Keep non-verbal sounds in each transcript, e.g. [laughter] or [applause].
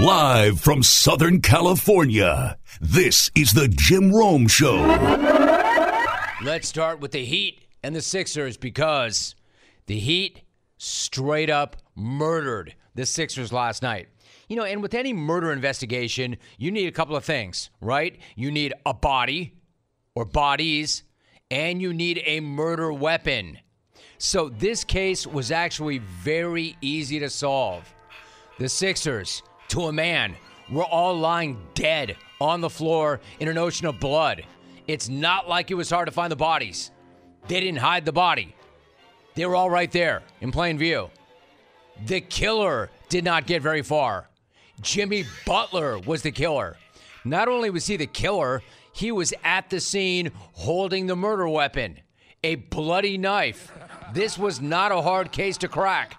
Live from Southern California, this is the Jim Rome Show. Let's start with the Heat and the Sixers because the Heat straight up murdered the Sixers last night. You know, and with any murder investigation, you need a couple of things, right? You need a body or bodies, and you need a murder weapon. So this case was actually very easy to solve. The Sixers, to a man, We're all lying dead on the floor in an ocean of blood. It's not like it was hard to find the bodies. They didn't hide the body. They were all right there in plain view. The killer did not get very far. Jimmy Butler was the killer. Not only was he the killer, he was at the scene holding the murder weapon, a bloody knife. This was not a hard case to crack.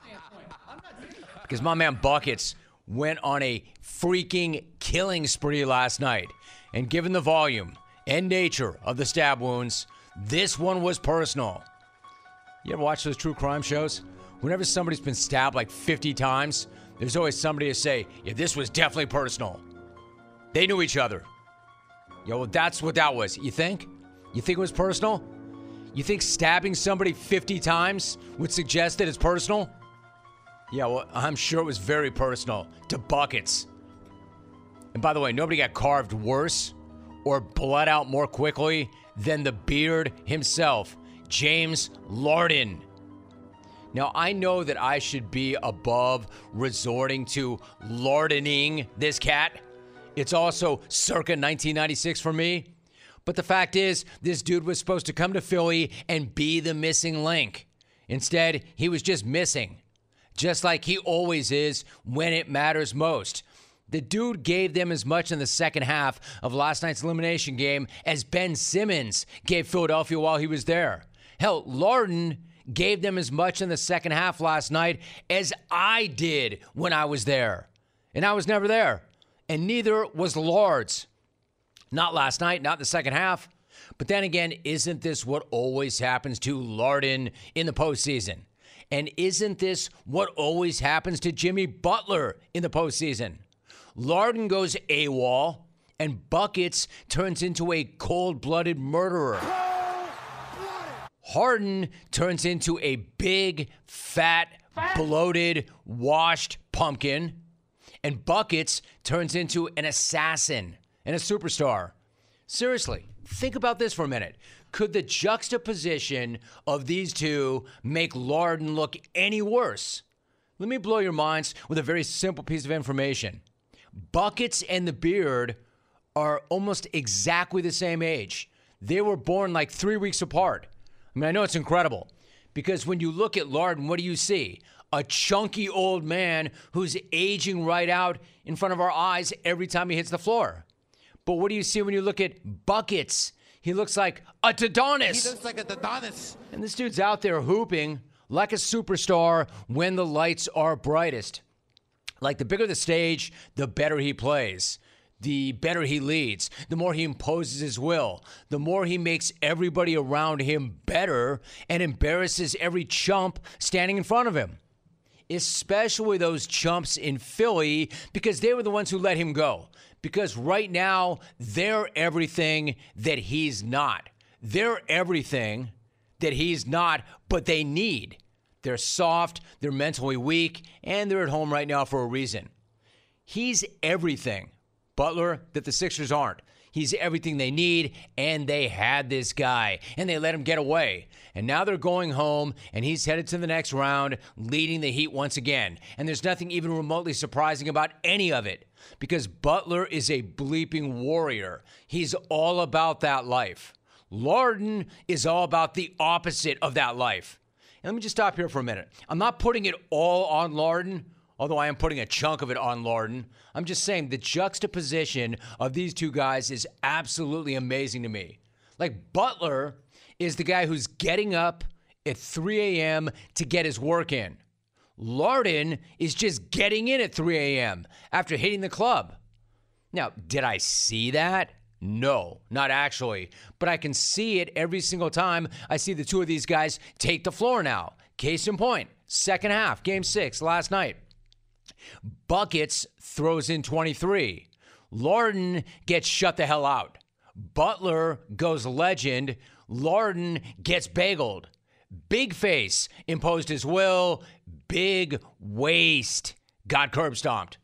Because my man Buckets went on a freaking killing spree last night. And given the volume and nature of the stab wounds, this one was personal. You ever watch those true crime shows? Whenever somebody's been stabbed like 50 times, there's always somebody to say, yeah, this was definitely personal. They knew each other. Yo, well, that's what that was. You think? You think it was personal? You think stabbing somebody 50 times would suggest that it's personal? Yeah, well, I'm sure it was very personal to Buckets. And by the way, nobody got carved worse or bled out more quickly than the beard himself, James Larden. Now, I know that I should be above resorting to lardening this cat. It's also circa 1996 for me. But the fact is, this dude was supposed to come to Philly and be the missing link. Instead, he was just missing, just like he always is when it matters most. The dude gave them as much in the second half of last night's elimination game as Ben Simmons gave Philadelphia while he was there. Hell, Larden gave them as much in the second half last night as I did when I was there. And I was never there. And neither was Lards. Not last night, not the second half. But then again, isn't this what always happens to Larden in the postseason? And isn't this what always happens to Jimmy Butler in the postseason? Larden goes AWOL, and Buckets turns into a cold blooded murderer. Harden turns into a big, fat, bloated, washed pumpkin. And Buckets turns into an assassin and a superstar. Seriously, think about this for a minute. Could the juxtaposition of these two make Larden look any worse? Let me blow your minds with a very simple piece of information. Buckets and the Beard are almost exactly the same age. They were born like three weeks apart. I mean, I know it's incredible because when you look at Larden, what do you see? A chunky old man who's aging right out in front of our eyes every time he hits the floor. But what do you see when you look at Buckets? He looks like a Tadonis. He looks like a Tadonis. And this dude's out there hooping like a superstar when the lights are brightest. Like the bigger the stage, the better he plays. The better he leads, the more he imposes his will, the more he makes everybody around him better and embarrasses every chump standing in front of him. Especially those chumps in Philly because they were the ones who let him go. Because right now, they're everything that he's not. They're everything that he's not, but they need. They're soft, they're mentally weak, and they're at home right now for a reason. He's everything, Butler, that the Sixers aren't. He's everything they need, and they had this guy, and they let him get away. And now they're going home, and he's headed to the next round, leading the Heat once again. And there's nothing even remotely surprising about any of it, because Butler is a bleeping warrior. He's all about that life. Larden is all about the opposite of that life. And let me just stop here for a minute. I'm not putting it all on Larden, although I am putting a chunk of it on Larden. I'm just saying the juxtaposition of these two guys is absolutely amazing to me. Like Butler is the guy who's getting up at 3 a.m. to get his work in. Larden is just getting in at 3 a.m. after hitting the club. Now, did I see that? No, not actually. But I can see it every single time I see the two of these guys take the floor now. Case in point, second half, game six last night. Buckets throws in 23. Larden gets shut the hell out. Butler goes legend. Larden gets bageled. Big face imposed his will. Big waste got curb stomped.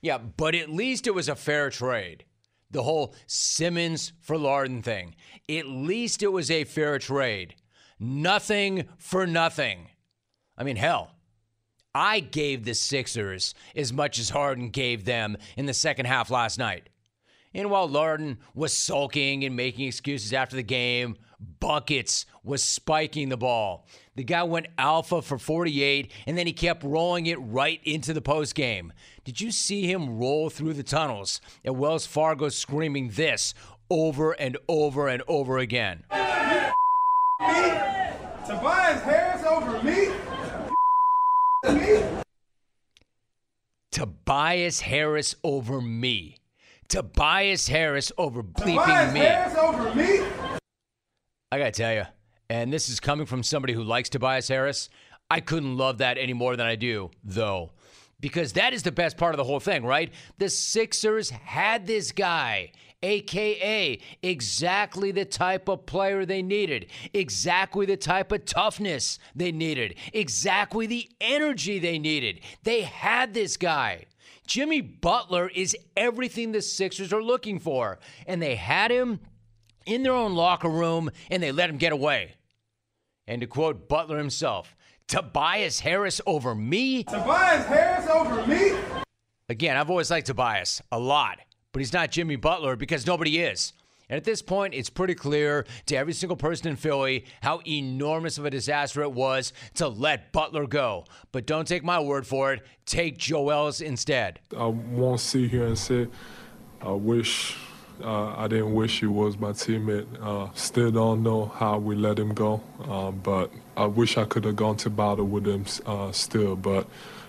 Yeah, but at least it was a fair trade. The whole Simmons for Larden thing. At least it was a fair trade. Nothing for nothing. I mean, hell, I gave the Sixers as much as Harden gave them in the second half last night. And while Larden was sulking and making excuses after the game, Buckets was spiking the ball. The guy went alpha for 48, and then he kept rolling it right into the post game. Did you see him roll through the tunnels at Wells Fargo screaming this over and over and over again? Tobias Harris over me? Tobias Harris over me. Tobias Harris over bleeping Tobias me. Harris over me? I gotta tell you, and this is coming from somebody who likes Tobias Harris. I couldn't love that any more than I do, though, because that is the best part of the whole thing, right? The Sixers had this guy, aka exactly the type of player they needed, exactly the type of toughness they needed, exactly the energy they needed. They had this guy. Jimmy Butler is everything the Sixers are looking for, and they had him in their own locker room and they let him get away. And to quote Butler himself, Tobias Harris over me? Tobias Harris over me? Again, I've always liked Tobias a lot, but he's not Jimmy Butler because nobody is. And at this point, it's pretty clear to every single person in Philly how enormous of a disaster it was to let Butler go. But don't take my word for it, take Joel's instead. I won't sit here and say I wish uh, I didn't wish he was my teammate. Uh, still don't know how we let him go, uh, but I wish I could have gone to battle with him uh, still. But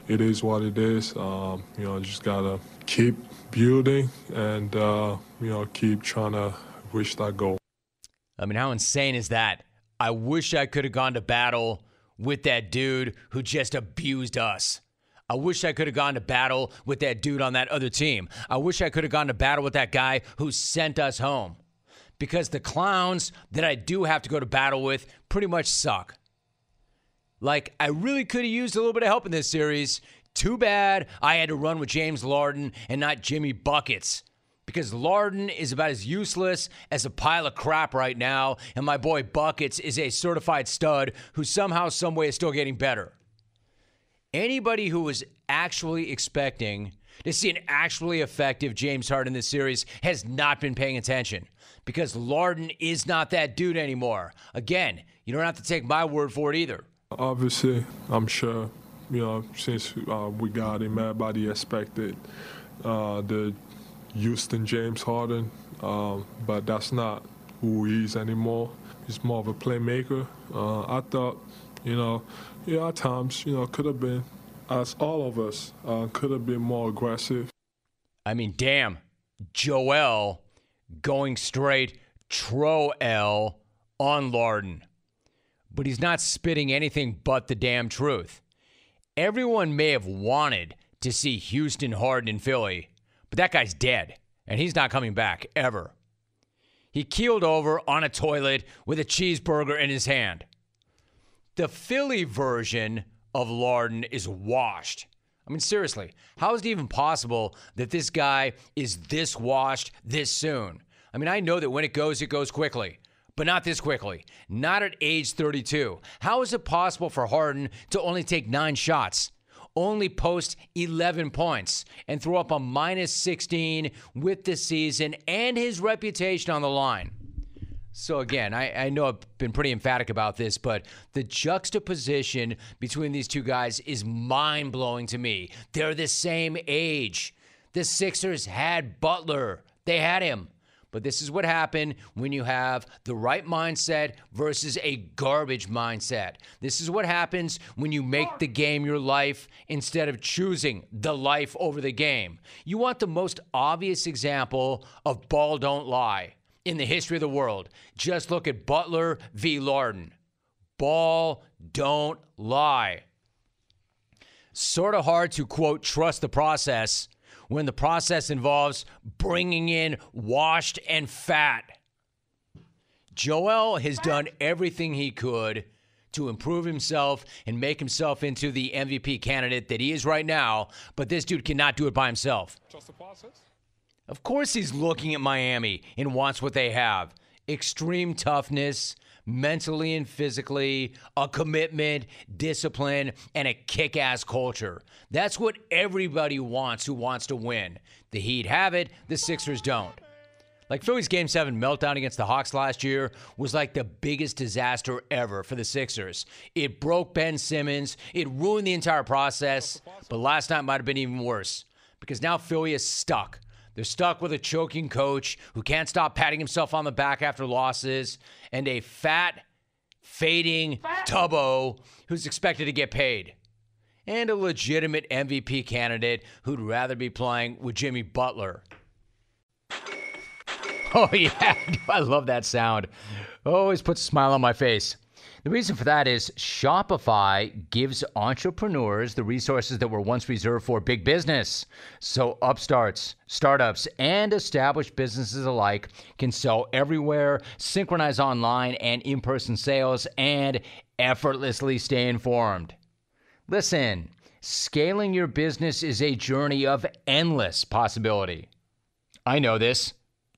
it is what it is. Um, you know, just gotta keep building and uh, you know keep trying to reach that goal. I mean, how insane is that? I wish I could have gone to battle with that dude who just abused us. I wish I could have gone to battle with that dude on that other team. I wish I could have gone to battle with that guy who sent us home. Because the clowns that I do have to go to battle with pretty much suck. Like, I really could have used a little bit of help in this series. Too bad I had to run with James Larden and not Jimmy Buckets. Because Larden is about as useless as a pile of crap right now, and my boy Buckets is a certified stud who somehow, someway is still getting better. Anybody who was actually expecting to see an actually effective James Harden in this series has not been paying attention because Larden is not that dude anymore. Again, you don't have to take my word for it either. Obviously, I'm sure, you know, since uh, we got him, everybody expected uh, the Houston James Harden, um, but that's not who he is anymore. He's more of a playmaker. Uh, I thought, you know, yeah, at times, you know, could have been, as all of us, uh, could have been more aggressive. I mean, damn, Joel going straight tro L on Larden. But he's not spitting anything but the damn truth. Everyone may have wanted to see Houston Harden in Philly, but that guy's dead, and he's not coming back ever. He keeled over on a toilet with a cheeseburger in his hand. The Philly version of Larden is washed. I mean, seriously, how is it even possible that this guy is this washed this soon? I mean, I know that when it goes, it goes quickly, but not this quickly. Not at age 32. How is it possible for Harden to only take nine shots? Only post 11 points and throw up a minus 16 with the season and his reputation on the line. So again, I, I, know I've been pretty emphatic about this, but the juxtaposition between these two guys is mind blowing to me. They're the same age. The Sixers had Butler, they had him. But this is what happened when you have the right mindset versus a garbage mindset. This is what happens when you make the game your life instead of choosing the life over the game. You want the most obvious example of ball don't lie in the history of the world. Just look at Butler v. Larden. Ball don't lie. sort of hard to quote trust the process when the process involves bringing in washed and fat. Joel has done everything he could to improve himself and make himself into the MVP candidate that he is right now, but this dude cannot do it by himself. Trust the process? Of course, he's looking at Miami and wants what they have extreme toughness, mentally and physically, a commitment, discipline, and a kick ass culture. That's what everybody wants who wants to win. The Heat have it, the Sixers don't. Like Philly's Game 7 meltdown against the Hawks last year was like the biggest disaster ever for the Sixers. It broke Ben Simmons, it ruined the entire process, but last night might have been even worse because now Philly is stuck. They're stuck with a choking coach who can't stop patting himself on the back after losses and a fat, fading Tubbo who's expected to get paid. And a legitimate MVP candidate who'd rather be playing with Jimmy Butler. Oh, [laughs] yeah. I love that sound. Always puts a smile on my face. The reason for that is Shopify gives entrepreneurs the resources that were once reserved for big business. So upstarts, startups, and established businesses alike can sell everywhere, synchronize online and in person sales, and effortlessly stay informed. Listen, scaling your business is a journey of endless possibility. I know this.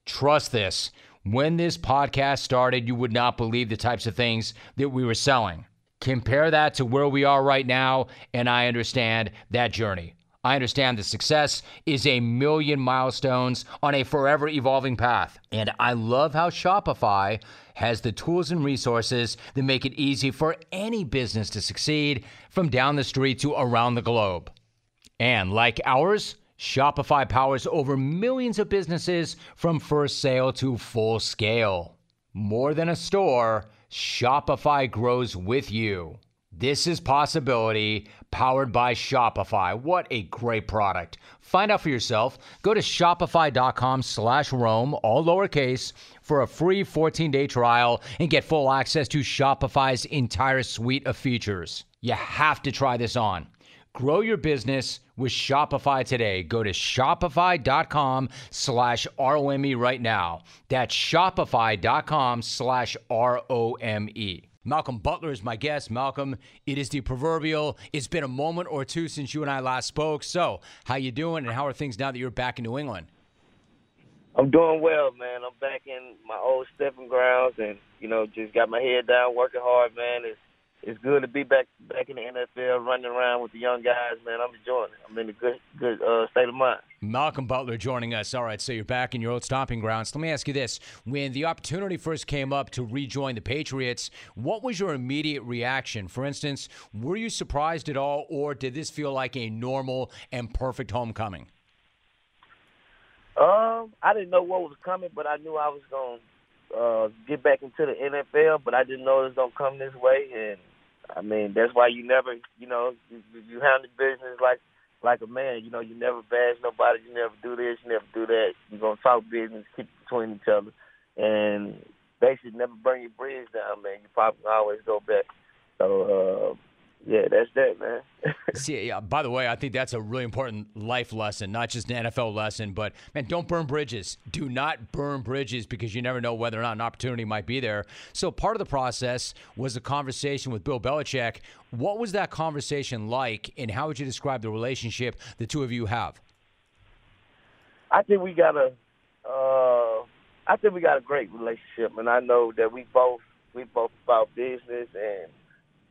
Trust this. When this podcast started, you would not believe the types of things that we were selling. Compare that to where we are right now, and I understand that journey. I understand the success is a million milestones on a forever evolving path. And I love how Shopify has the tools and resources that make it easy for any business to succeed from down the street to around the globe. And like ours, Shopify powers over millions of businesses from first sale to full scale. More than a store, Shopify grows with you. This is Possibility, powered by Shopify. What a great product. Find out for yourself. Go to shopify.com slash Rome, all lowercase, for a free 14-day trial and get full access to Shopify's entire suite of features. You have to try this on. Grow your business with Shopify today. Go to shopify.com slash ROME right now. That's shopify.com slash R-O-M-E. Malcolm Butler is my guest. Malcolm, it is the proverbial. It's been a moment or two since you and I last spoke. So, how you doing, and how are things now that you're back in New England? I'm doing well, man. I'm back in my old stepping grounds, and you know, just got my head down, working hard, man. It's it's good to be back back in the NFL, running around with the young guys, man. I'm enjoying it. I'm in a good good uh, state of mind. Malcolm Butler joining us. All right, so you're back in your old stomping grounds. Let me ask you this: When the opportunity first came up to rejoin the Patriots, what was your immediate reaction? For instance, were you surprised at all, or did this feel like a normal and perfect homecoming? Um, I didn't know what was coming, but I knew I was going to uh, get back into the NFL. But I didn't know it was going to come this way, and I mean, that's why you never, you know, you, you handle business like like a man. You know, you never bash nobody. You never do this. You never do that. You're gonna talk business, keep between each other, and basically never burn your bridge down, man. You probably always go back. So, uh, yeah, that's that, man. [laughs] See, yeah, by the way, I think that's a really important life lesson, not just an NFL lesson, but man, don't burn bridges. Do not burn bridges because you never know whether or not an opportunity might be there. So, part of the process was a conversation with Bill Belichick. What was that conversation like, and how would you describe the relationship the two of you have? I think we got a, uh, I think we got a great relationship, and I know that we both we both about business and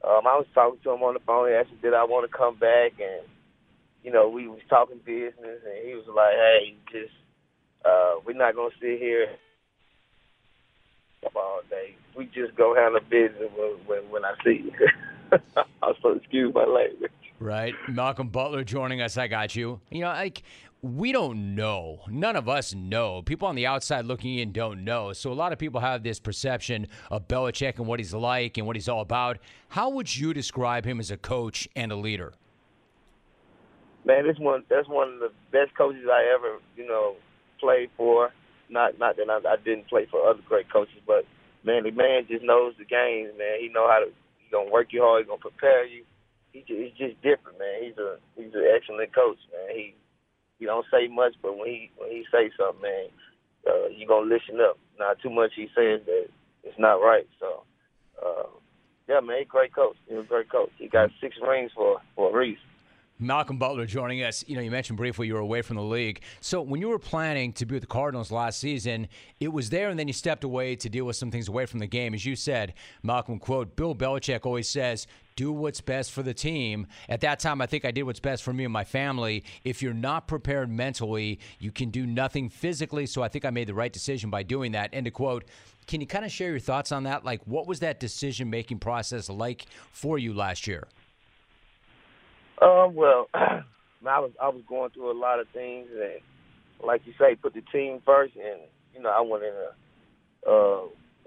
um, I was talking to him on the phone. He asked me, did I want to come back? And, you know, we was talking business, and he was like, hey, just, uh, we're not going to sit here all day. We just go handle business when, when, when I see you. [laughs] I was so excuse my language. Right. Malcolm Butler joining us. I got you. You know, like we don't know. None of us know. People on the outside looking in don't know. So a lot of people have this perception of Belichick and what he's like and what he's all about. How would you describe him as a coach and a leader? Man, this one that's one of the best coaches I ever, you know, played for. Not not that I, I didn't play for other great coaches, but man, the man just knows the game, man. He know how to he gonna work you hard, he gonna prepare you. he he's just different, man. He's a he's an excellent coach, man. He he don't say much, but when he when he say something, man, uh, you gonna listen up. Not too much he says that it's not right. So, uh, yeah, man, great coach. He's a great coach. He got six rings for for reason. Malcolm Butler joining us. You know, you mentioned briefly you were away from the league. So when you were planning to be with the Cardinals last season, it was there, and then you stepped away to deal with some things away from the game. As you said, Malcolm, quote, Bill Belichick always says, do what's best for the team. At that time, I think I did what's best for me and my family. If you're not prepared mentally, you can do nothing physically. So I think I made the right decision by doing that. End of quote. Can you kind of share your thoughts on that? Like, what was that decision making process like for you last year? Um, well, [clears throat] I was I was going through a lot of things, and like you say, put the team first, and you know I went in a uh,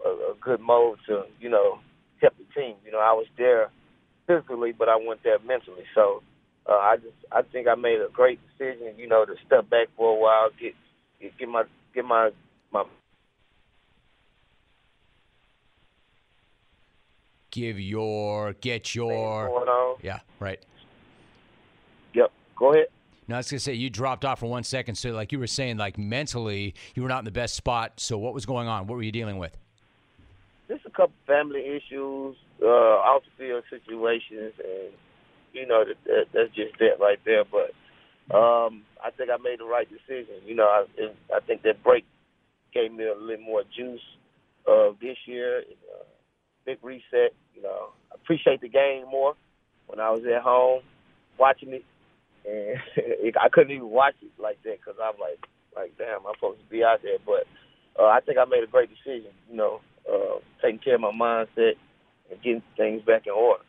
a, a good mode to you know help the team. You know I was there physically, but I went there mentally. So uh, I just I think I made a great decision. You know to step back for a while, get get, get my get my my Give your, get your. Yeah, right. Yep. Go ahead. Now, I was gonna say you dropped off for one second. So, like you were saying, like mentally, you were not in the best spot. So, what was going on? What were you dealing with? just a couple family issues, uh, off the field situations, and you know that, that that's just that right there. But um, I think I made the right decision. You know, I and I think that break gave me a little more juice uh, this year. Uh, big reset. You know, I appreciate the game more when I was at home watching it, and [laughs] it, I couldn't even watch it like that because I'm like, like damn, I'm supposed to be out there. But uh, I think I made a great decision. You know, uh, taking care of my mindset and getting things back in order.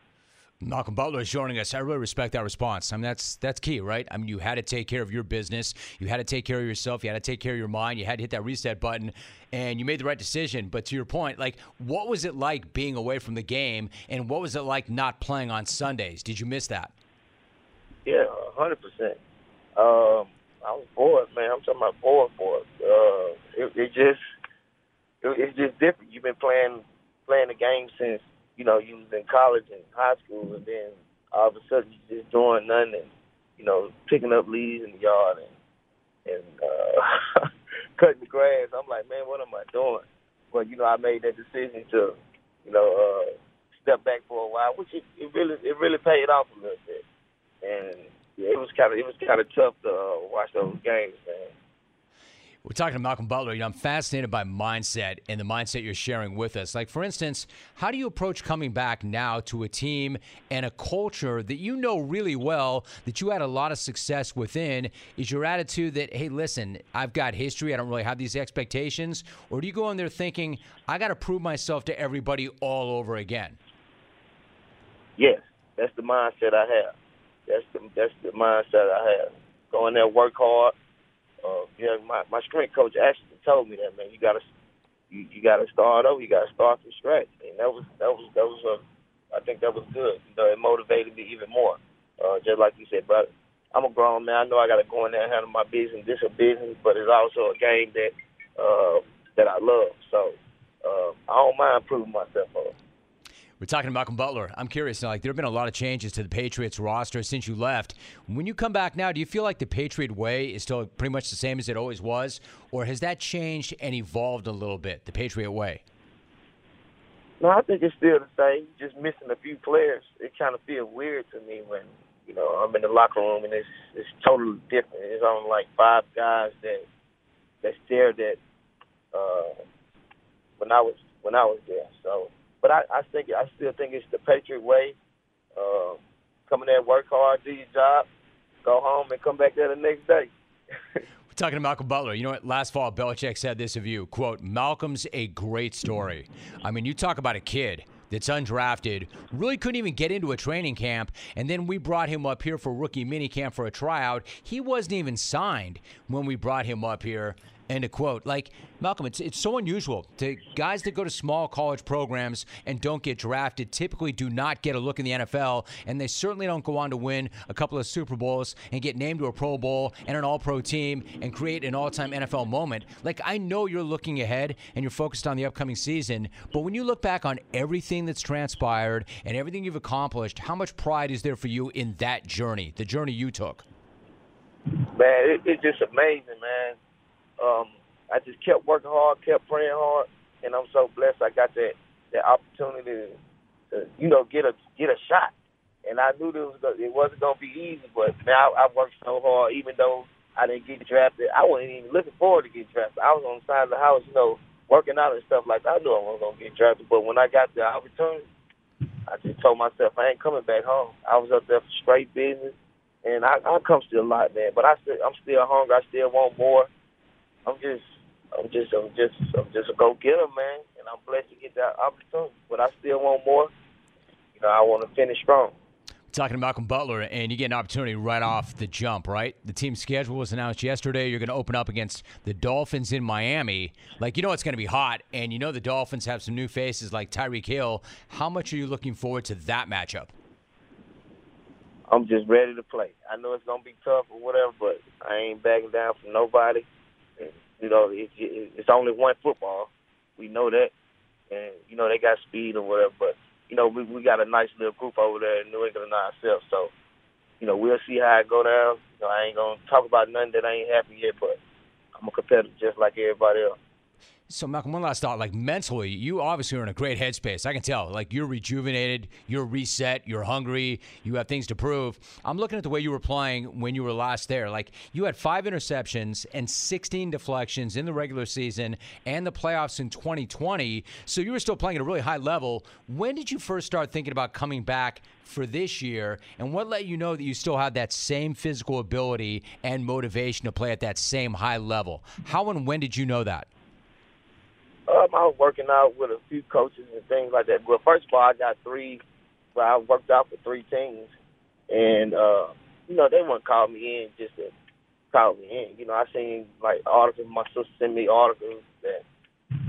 Malcolm Butler is joining us. I really respect that response. I mean, that's that's key, right? I mean, you had to take care of your business, you had to take care of yourself, you had to take care of your mind, you had to hit that reset button, and you made the right decision. But to your point, like, what was it like being away from the game, and what was it like not playing on Sundays? Did you miss that? Yeah, a hundred percent. Um, I was bored, man. I'm talking about bored, bored. Uh, it, it just, it, it's just different. You've been playing, playing the game since you know you was in college and high school, and then all of a sudden you just doing nothing, and you know picking up leaves in the yard and and uh, [laughs] cutting the grass. I'm like, man, what am I doing? But you know, I made that decision to, you know, uh, step back for a while, which it, it really it really paid off a little bit and yeah, it was kind of it was kind of tough to uh, watch those games, man. We're talking to Malcolm Butler. You know, I'm fascinated by mindset and the mindset you're sharing with us. Like, for instance, how do you approach coming back now to a team and a culture that you know really well, that you had a lot of success within? Is your attitude that, hey, listen, I've got history, I don't really have these expectations? Or do you go in there thinking, I got to prove myself to everybody all over again? Yes, that's the mindset I have. That's the that's the mindset I have. Go in there, work hard. Uh, yeah, my my strength coach actually told me that man, you gotta you, you gotta start over. You gotta start from scratch, and that was that was that was a, I think that was good. You know, it motivated me even more. Uh, just like you said, but I'm a grown man. I know I gotta go in there and handle my business. This is a business, but it's also a game that uh, that I love. So uh, I don't mind proving myself up. We're talking to Malcolm Butler. I'm curious now, like there have been a lot of changes to the Patriots roster since you left. When you come back now, do you feel like the Patriot way is still pretty much the same as it always was, or has that changed and evolved a little bit, the Patriot way? No, I think it's still the same. Just missing a few players. It kind of feels weird to me when you know I'm in the locker room and it's it's totally different. It's only like five guys that that's there that uh, when I was when I was there. So but I, I think I still think it's the Patriot way. Uh, come in there, work hard, do your job, go home, and come back there the next day. [laughs] We're talking to Malcolm Butler. You know what? Last fall, Belichick said this of you: "quote Malcolm's a great story." I mean, you talk about a kid that's undrafted, really couldn't even get into a training camp, and then we brought him up here for rookie minicamp for a tryout. He wasn't even signed when we brought him up here, End of quote. Like Malcolm, it's it's so unusual. To guys that go to small college programs and don't get drafted typically do not get a look in the NFL, and they certainly don't go on to win a couple of Super Bowls and get named to a Pro Bowl and an All-Pro team and create an all-time NFL moment. Like I know you're looking ahead and you're focused on the upcoming season, but when you look back on everything that's transpired and everything you've accomplished, how much pride is there for you in that journey, the journey you took? Man, it, it's just amazing, man. Um, I just kept working hard, kept praying hard, and I'm so blessed I got that that opportunity to, to you know, get a get a shot. And I knew this was gonna, it wasn't gonna be easy, but now I, worked so hard. Even though I didn't get drafted, I wasn't even looking forward to get drafted. I was on the side of the house, you know, working out and stuff like that. I knew I wasn't gonna get drafted, but when I got the opportunity, I just told myself I ain't coming back home. I was up there for straight business, and I, I come still a lot, man. But I still, I'm still hungry. I still want more. I'm just, I'm just, I'm just, I'm just a go getter, man. And I'm blessed to get that opportunity. But I still want more. You know, I want to finish strong. Talking to Malcolm Butler, and you get an opportunity right off the jump, right? The team schedule was announced yesterday. You're going to open up against the Dolphins in Miami. Like, you know it's going to be hot, and you know the Dolphins have some new faces like Tyreek Hill. How much are you looking forward to that matchup? I'm just ready to play. I know it's gonna be tough or whatever, but I ain't backing down from nobody. You know, it, it, it's only one football. We know that, and you know they got speed or whatever. But you know, we we got a nice little group over there in New England and ourselves. So, you know, we'll see how it go down. You know, I ain't gonna talk about nothing that ain't happy yet, but I'm a competitor just like everybody else. So, Malcolm, one last thought. Like mentally, you obviously are in a great headspace. I can tell. Like you're rejuvenated, you're reset, you're hungry, you have things to prove. I'm looking at the way you were playing when you were last there. Like you had five interceptions and 16 deflections in the regular season and the playoffs in 2020. So you were still playing at a really high level. When did you first start thinking about coming back for this year? And what let you know that you still had that same physical ability and motivation to play at that same high level? How and when did you know that? Um, I was working out with a few coaches and things like that. Well, first of all, I got three. Well, I worked out for three teams, and uh, you know they wouldn't call me in just to call me in. You know, I seen like articles. My sister sent me articles that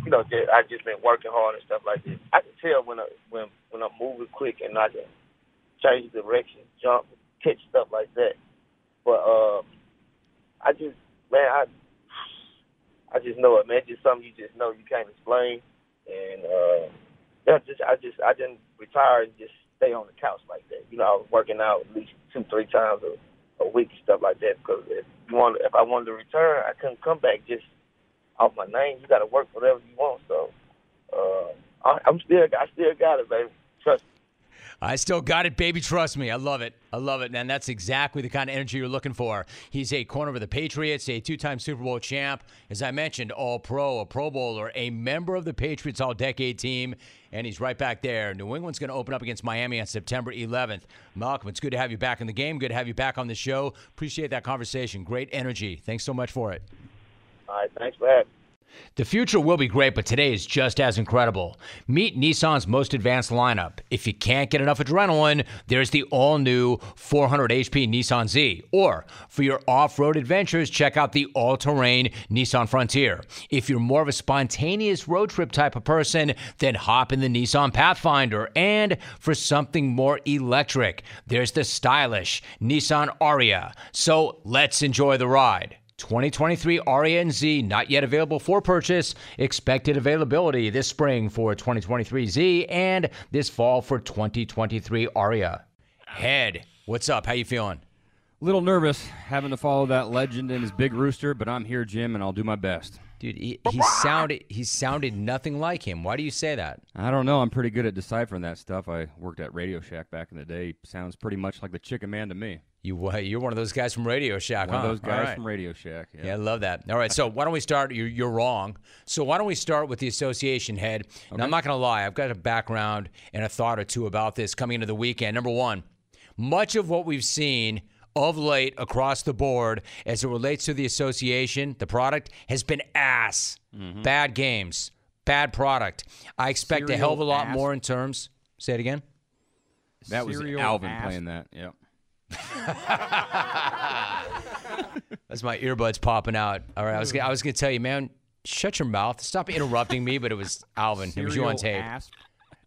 you know that I just been working hard and stuff like that. I can tell when I, when when I'm moving quick and I can change direction, jump, catch stuff like that. But uh, I just man, I I just know it, man. It's just something you just know you can't explain. And uh, yeah, just I just I didn't retire and just stay on the couch like that. You know, I was working out at least two, three times a, a week and stuff like that. Because if you want, if I wanted to return, I couldn't come back just off my name. You got to work whatever you want. So uh, I, I'm still, I still got it, baby. I still got it, baby. Trust me. I love it. I love it. And that's exactly the kind of energy you're looking for. He's a corner of the Patriots, a two time Super Bowl champ. As I mentioned, all pro, a Pro Bowler, a member of the Patriots all decade team. And he's right back there. New England's going to open up against Miami on September 11th. Malcolm, it's good to have you back in the game. Good to have you back on the show. Appreciate that conversation. Great energy. Thanks so much for it. All right. Thanks me. The future will be great, but today is just as incredible. Meet Nissan's most advanced lineup. If you can't get enough adrenaline, there's the all new 400 HP Nissan Z. Or for your off road adventures, check out the all terrain Nissan Frontier. If you're more of a spontaneous road trip type of person, then hop in the Nissan Pathfinder. And for something more electric, there's the stylish Nissan Ariya. So let's enjoy the ride. 2023 Ariya Z not yet available for purchase. Expected availability this spring for 2023 Z and this fall for 2023 Ariya. Head, what's up? How you feeling? Little nervous having to follow that legend and his big rooster, but I'm here, Jim, and I'll do my best. Dude, he, he sounded he sounded nothing like him. Why do you say that? I don't know. I'm pretty good at deciphering that stuff. I worked at Radio Shack back in the day. Sounds pretty much like the Chicken Man to me. You uh, you're one of those guys from Radio Shack, One huh? of those guys right. from Radio Shack. Yeah. Yeah, I love that. All right, so why don't we start? You're, you're wrong. So why don't we start with the association head? And I'm not going to lie, I've got a background and a thought or two about this coming into the weekend. Number one, much of what we've seen of late across the board as it relates to the association, the product, has been ass. Mm-hmm. Bad games, bad product. I expect a hell of a lot Serial more in terms. Say it again. That was Serial Alvin ass. playing that. Yep. [laughs] That's my earbuds popping out. All right, I was gonna, I was gonna tell you, man, shut your mouth. Stop interrupting me. But it was Alvin. It was you on tape. ass.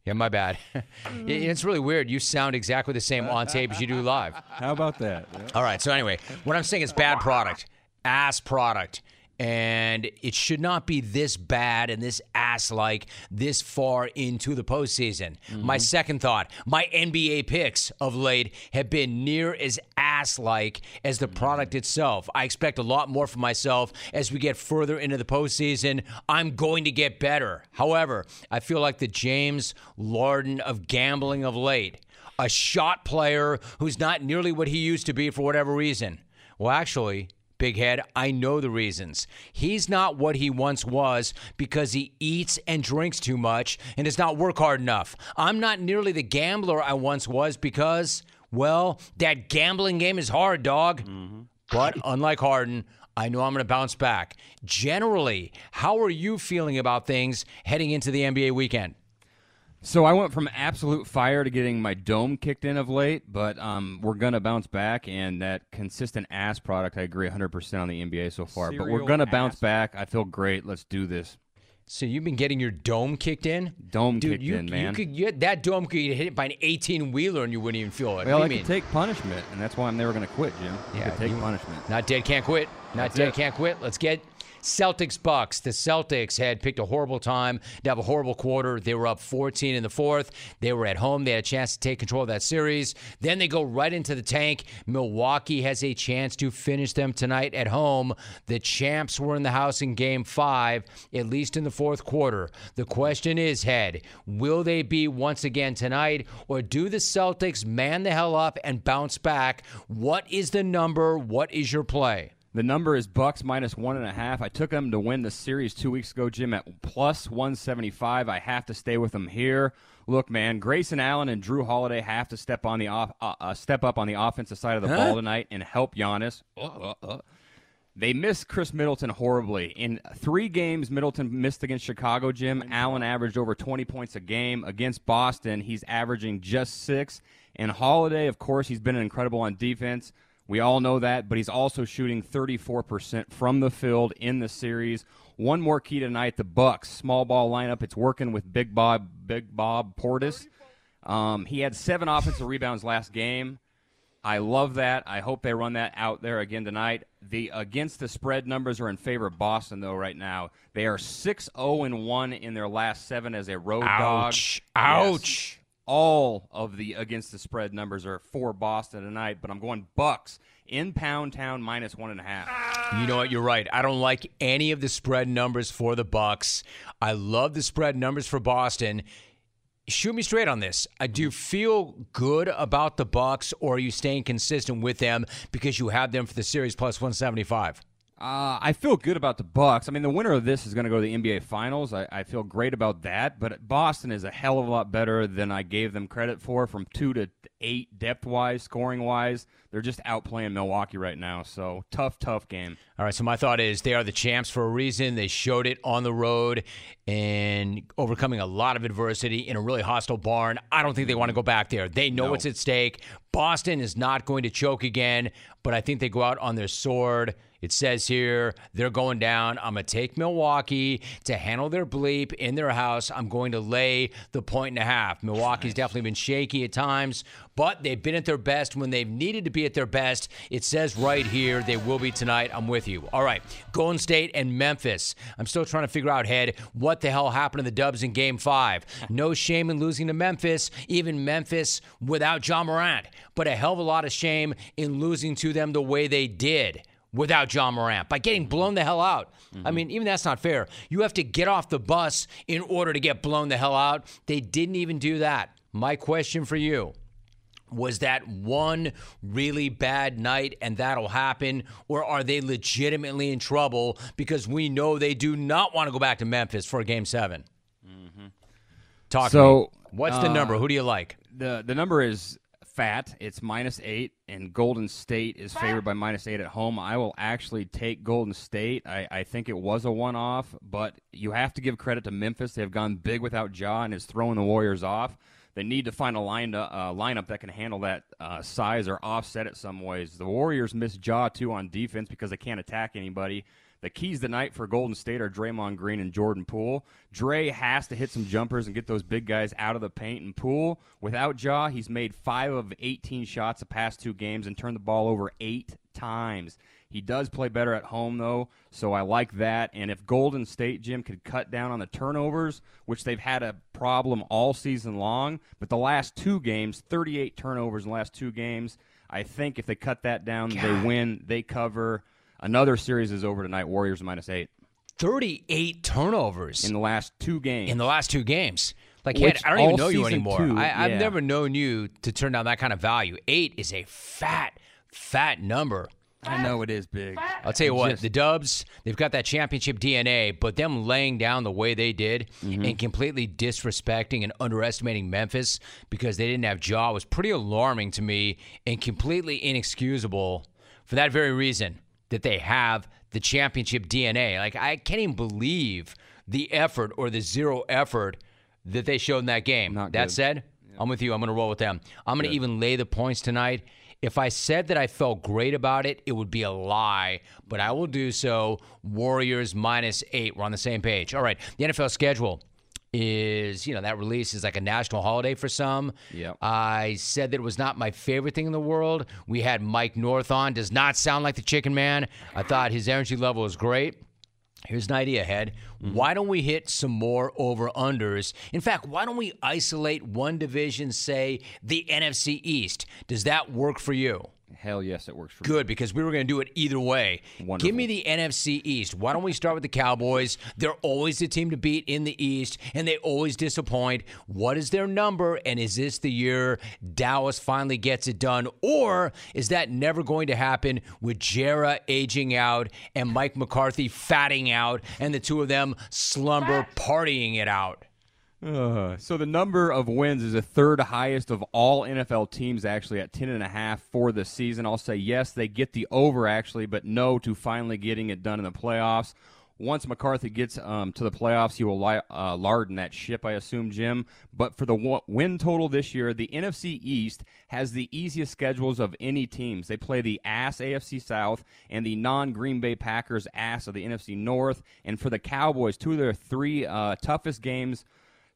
Yeah, my bad. [laughs] Yeah, mm. it's really weird. You sound exactly the same on tape as you do live. How about that? Yeah. All right. So anyway, what I'm saying is bad product, ass product, and it should not be this bad and this ass like this far into the postseason. My mm-hmm. second thought: my NBA picks of late have been near as ass like as the product mm-hmm. itself. I expect a lot more from myself as we get further into the postseason. I'm going to get better. However, I feel like the James Larden of gambling of late a shot player who's not nearly what he used to be for whatever reason. Well, actually, Big Head, I know the reasons. He's not what he once was because he eats and drinks too much and does not work hard enough. I'm not nearly the gambler I once was because, well, that gambling game is hard, dog. Mm-hmm. But unlike Harden, I know I'm going to bounce back. Generally, how are you feeling about things heading into the NBA weekend? So I went from absolute fire to getting my dome kicked in of late, but um, we're gonna bounce back, and that consistent ass product, I agree 100% on the NBA so far. but we're gonna bounce ass. back. I feel great. Let's do this. So you've been getting your dome kicked in? Dome Dude, kicked you, in, you man. could get that dome could get hit by an 18 wheeler and you wouldn't even feel it. well, what I do could mean? take punishment, and that's why I'm never gonna quit, Jim. Yeah, could take you- punishment. Not dead, can't quit. Not That's dead, it. can't quit. Let's get Celtics Bucks. The Celtics had picked a horrible time to have a horrible quarter. They were up 14 in the fourth. They were at home. They had a chance to take control of that series. Then they go right into the tank. Milwaukee has a chance to finish them tonight at home. The champs were in the house in game five, at least in the fourth quarter. The question is, Head, will they be once again tonight, or do the Celtics man the hell up and bounce back? What is the number? What is your play? The number is Bucks minus one and a half. I took them to win the series two weeks ago, Jim, at plus 175. I have to stay with them here. Look, man, Grayson Allen and Jrue Holiday have to step on the off, uh, uh, step up on the offensive side of the ball tonight and help Giannis. Uh, uh, uh. They missed Khris Middleton horribly. In three games Middleton missed against Chicago, Jim, Allen averaged over 20 points a game. Against Boston, he's averaging just six. And Holiday, of course, he's been incredible on defense. We all know that, but he's also shooting 34% from the field in the series. One more key tonight: the Bucks small ball lineup. It's working with Big Bob, Big Bob Portis. Um, he had seven offensive rebounds last game. I love that. I hope they run that out there again tonight. The against the spread numbers are in favor of Boston though right now. They are 6-0 and 1 in their last 7 as a road dog. Ouch. Yes. All of the against the spread numbers are for Boston tonight, but I'm going Bucks in Pound Town minus one and a half. You know what? You're right. I don't like any of the spread numbers for the Bucks. I love the spread numbers for Boston. Shoot me straight on this. Uh, do you feel good about the Bucks, or are you staying consistent with them because you have them for the series plus 175? Uh, I feel good about the Bucks. I mean, the winner of this is going to go to the NBA Finals. I, I feel great about that. But Boston is a hell of a lot better than I gave them credit for, from two to eight depth wise, scoring wise. They're just outplaying Milwaukee right now. So tough, tough game. All right, so my thought is they are the champs for a reason. They showed it on the road and overcoming a lot of adversity in a really hostile barn. I don't think they want to go back there. They know what's at stake. Boston is not going to choke again, but I think they go out on their sword. It says here they're going down. I'm going to take Milwaukee to handle their bleep in their house. I'm going to lay the point and a half. Milwaukee's definitely been shaky at times, but they've been at their best when they've needed to be at their best. It says right here they will be tonight. I'm with you. All right, Golden State and Memphis. I'm still trying to figure out, head, what the hell happened to the Dubs in Game Five. [laughs] No shame in losing to Memphis, even Memphis without Ja Morant, but a hell of a lot of shame in losing to them the way they did without Ja Morant by getting mm-hmm. blown the hell out. I mm-hmm. mean, even that's not fair. You have to get off the bus in order to get blown the hell out. They didn't even do that. My question for you was that one really bad night and that'll happen, or are they legitimately in trouble because we know they do not want to go back to Memphis for game 7 mm-hmm. Talk to me. So, What's the uh, number? Who do you like? The the number is fat. It's minus eight, and Golden State is favored by minus eight at home. I will actually take Golden State. I, I think it was a one off, but you have to give credit to Memphis. They've gone big without Ja and is throwing the Warriors off. They need to find a line uh, lineup that can handle that uh, size or offset it some ways. The Warriors miss Ja too on defense because they can't attack anybody. The keys tonight for Golden State are Draymond Green and Jordan Poole. Dre has to hit some jumpers and get those big guys out of the paint. And Poole, without Ja, he's made five of 18 shots the past two games and turned the ball over eight times. He does play better at home, though, so I like that. And if Golden State, Jim, could cut down on the turnovers, which they've had a problem all season long, but the last two games, 38 turnovers in the last two games, I think if they cut that down, God. they win, they cover. Another series is over tonight. Warriors minus eight 38 turnovers in the last two games. in the last two games. Like, Which I don't even know you anymore. two, I, I've yeah. never known you to turn down that kind of value. Eight is a fat, fat number. I know it is big. I'll tell you what, Just- the Dubs, they've got that championship DNA, but them laying down the way they did Mm-hmm. and completely disrespecting and underestimating Memphis because they didn't have Ja was pretty alarming to me and completely inexcusable for that very reason that they have the championship DNA. Like, I can't even believe the effort or the zero effort that they showed in that game. Not that good. said, I'm with you. I'm going to roll with them. I'm going to even lay the points tonight. If I said that I felt great about it, it would be a lie, but I will do so. Warriors minus eight. We're on the same page. All right. The NFL schedule is, you know, that release is like a national holiday for some. Yeah. I said that it was not my favorite thing in the world. We had Mike North on. Does not sound like the chicken man. I thought his energy level was great. Here's an idea, Head. Mm-hmm. Why don't we hit some more over unders? In fact, why don't we isolate one division, say the NFC East? Does that work for you? Hell yes, it works for me. Good, because we were going to do it either way. Wonderful. Give me the NFC East. Why don't we start with the Cowboys? They're always the team to beat in the East, and they always disappoint. What is their number, and is this the year Dallas finally gets it done? Or is that never going to happen with Jera aging out and Mike McCarthy fatting out, and the two of them slumber partying it out? Uh, so the number of wins is the third highest of all NFL teams, actually at ten and a half for the season. I'll say yes, they get the over actually, but no to finally getting it done in the playoffs. Once McCarthy gets um, to the playoffs, he will li- uh, larden that ship, I assume, Jim. But for the w- win total this year, the NFC East has the easiest schedules of any teams. They play the ass AFC South and the non Green Bay Packers ass of the NFC North. And for the Cowboys, two of their three uh, toughest games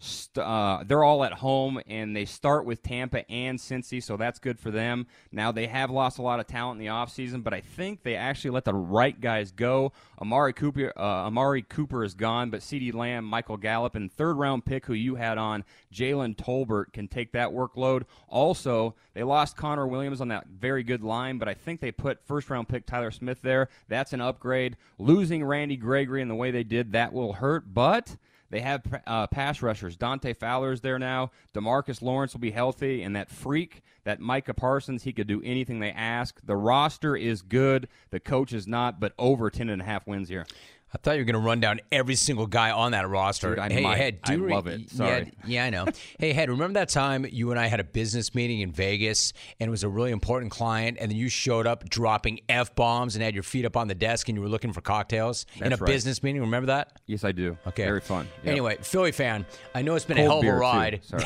St- uh, they're all at home, and they start with Tampa and Cincy, so that's good for them. Now, they have lost a lot of talent in the offseason, but I think they actually let the right guys go. Amari Cooper, uh, Amari Cooper is gone, but CeeDee Lamb, Michael Gallup, and third round pick who you had on, Jalen Tolbert, can take that workload. Also, they lost Connor Williams on that very good line, but I think they put first round pick Tyler Smith there. That's an upgrade. Losing Randy Gregory in the way they did, that will hurt, but. They have uh, pass rushers. Dante Fowler is there now. Demarcus Lawrence will be healthy, and that freak, that Micah Parsons, he could do anything they ask. The roster is good. The coach is not, but over ten and a half wins here. I thought you were going to run down every single guy on that roster. Dude, I hey, might. Head, I re- love it. Yeah, Sorry. Yeah, I know. [laughs] hey, Head, remember that time you and I had a business meeting in Vegas and it was a really important client, and then you showed up dropping F bombs and had your feet up on the desk and you were looking for cocktails in a right. business meeting? Remember that? Yes, I do. Okay. very fun. Yep. Anyway, Philly fan, I know it's been Cold a hell of a ride. Sorry.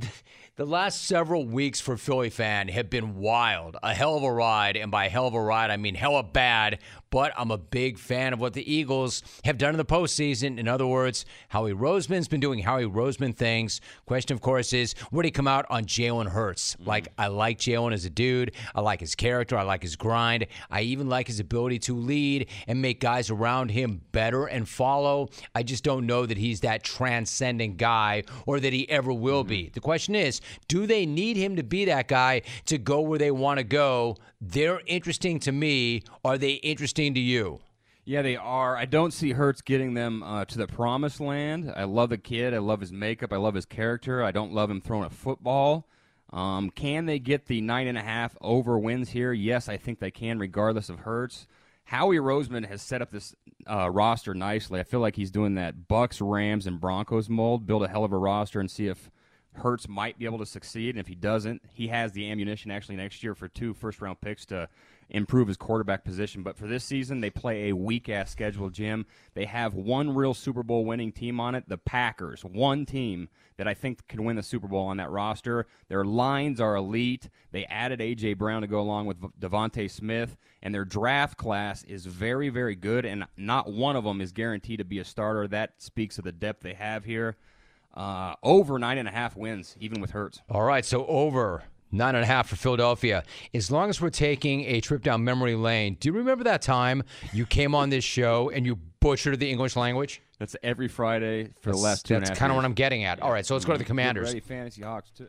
[laughs] the last several weeks for Philly fan have been wild. A hell of a ride. And by hell of a ride, I mean hella bad. But I'm a big fan of what the Eagles have done in the postseason. In other words, Howie Roseman's been doing Howie Roseman things. Question, of course, is where do he come out on Jalen Hurts? Mm-hmm. Like, I like Jalen as a dude. I like his character. I like his grind. I even like his ability to lead and make guys around him better and follow. I just don't know that he's that transcendent guy or that he ever will mm-hmm. be. The question is, do they need him to be that guy to go where they want to go? They're interesting to me. Are they interesting to you? Yeah, they are. I don't see Hurts getting them uh, to the promised land. I love the kid. I love his makeup. I love his character. I don't love him throwing a football. Um, can they get the nine and a half over wins here? Yes, I think they can, regardless of Hurts. Howie Roseman has set up this uh, roster nicely. I feel like he's doing that Bucks, Rams, and Broncos mold. Build a hell of a roster and see if Hurts might be able to succeed. And if he doesn't, he has the ammunition actually next year for two first round picks to improve his quarterback position. But for this season, they play a weak ass schedule, Jim. They have one real Super Bowl winning team on it, the Packers. One team that I think can win the Super Bowl on that roster. Their lines are elite. They added A.J. Brown to go along with DeVonta Smith, and their draft class is very, very good, and not one of them is guaranteed to be a starter. That speaks of the depth they have here. Uh, over nine and a half wins, even with Hurts. All right, so over nine and a half for Philadelphia. As long as we're taking a trip down memory lane, do you remember that time you came on this show and you butchered the English language? That's every Friday for the last two. That's kind of what I'm getting at. All right, so let's go to the Commanders. Ready, fantasy Hawks too.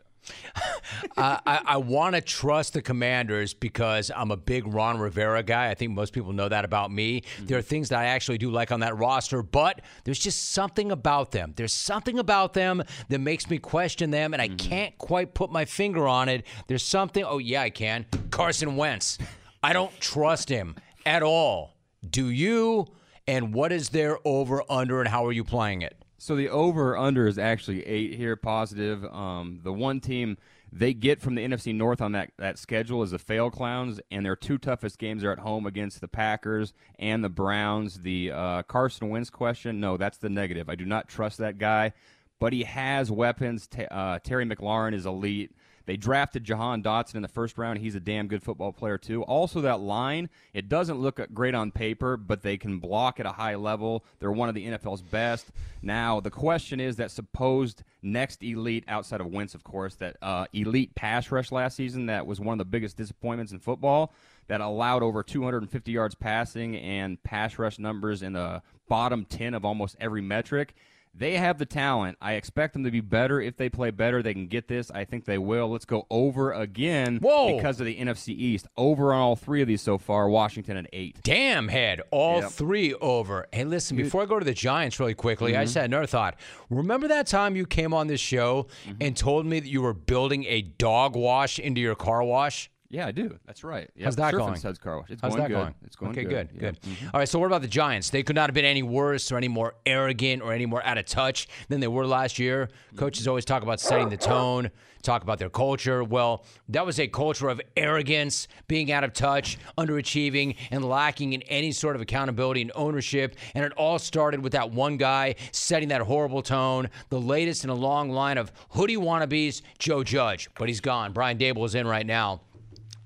Uh, I, I want to trust the Commanders because I'm a big Ron Rivera guy. I think most people know that about me. Mm-hmm. There are things that I actually do like on that roster, but there's just something about them. There's something about them that makes me question them, and I mm-hmm. can't quite put my finger on it. There's something. Oh yeah, I can. Carson Wentz. I don't trust him at all. Do you? And what is their over under, and how are you playing it? So the over under is actually eight here, positive. Um, the one team they get from the NFC North on that, that schedule is the Fail Clowns, and their two toughest games are at home against the Packers and the Browns. The uh, Carson Wentz question, no, that's the negative. I do not trust that guy, but he has weapons. T- uh, Terry McLaurin is elite. They drafted Jahan Dotson in the first round. He's a damn good football player, too. Also, that line, it doesn't look great on paper, but they can block at a high level. They're one of the NFL's best. Now, the question is that supposed next elite, outside of Wentz, of course, that uh, elite pass rush last season that was one of the biggest disappointments in football that allowed over 250 yards passing and pass rush numbers in the bottom 10 of almost every metric. They have the talent. I expect them to be better. If they play better, they can get this. I think they will. Let's go over again Whoa. because of the NFC East. Over on all three of these so far. Washington at eight. Damn head. All yep. three over. Hey, listen, before I go to the Giants really quickly, mm-hmm. I just had another thought. Remember that time you came on this show mm-hmm. and told me that you were building a dog wash into your car wash? Yeah, I do. That's right. Yep. How's that going? Suds car wash. It's How's going that good. going? It's going okay, good. good, good. Mm-hmm. All right. So what about the Giants? They could not have been any worse or any more arrogant or any more out of touch than they were last year. Coaches always talk about setting the tone, talk about their culture. Well, that was a culture of arrogance, being out of touch, underachieving, and lacking in any sort of accountability and ownership. And it all started with that one guy setting that horrible tone. The latest in a long line of hoodie wannabes, Joe Judge, but he's gone. Brian Daboll is in right now.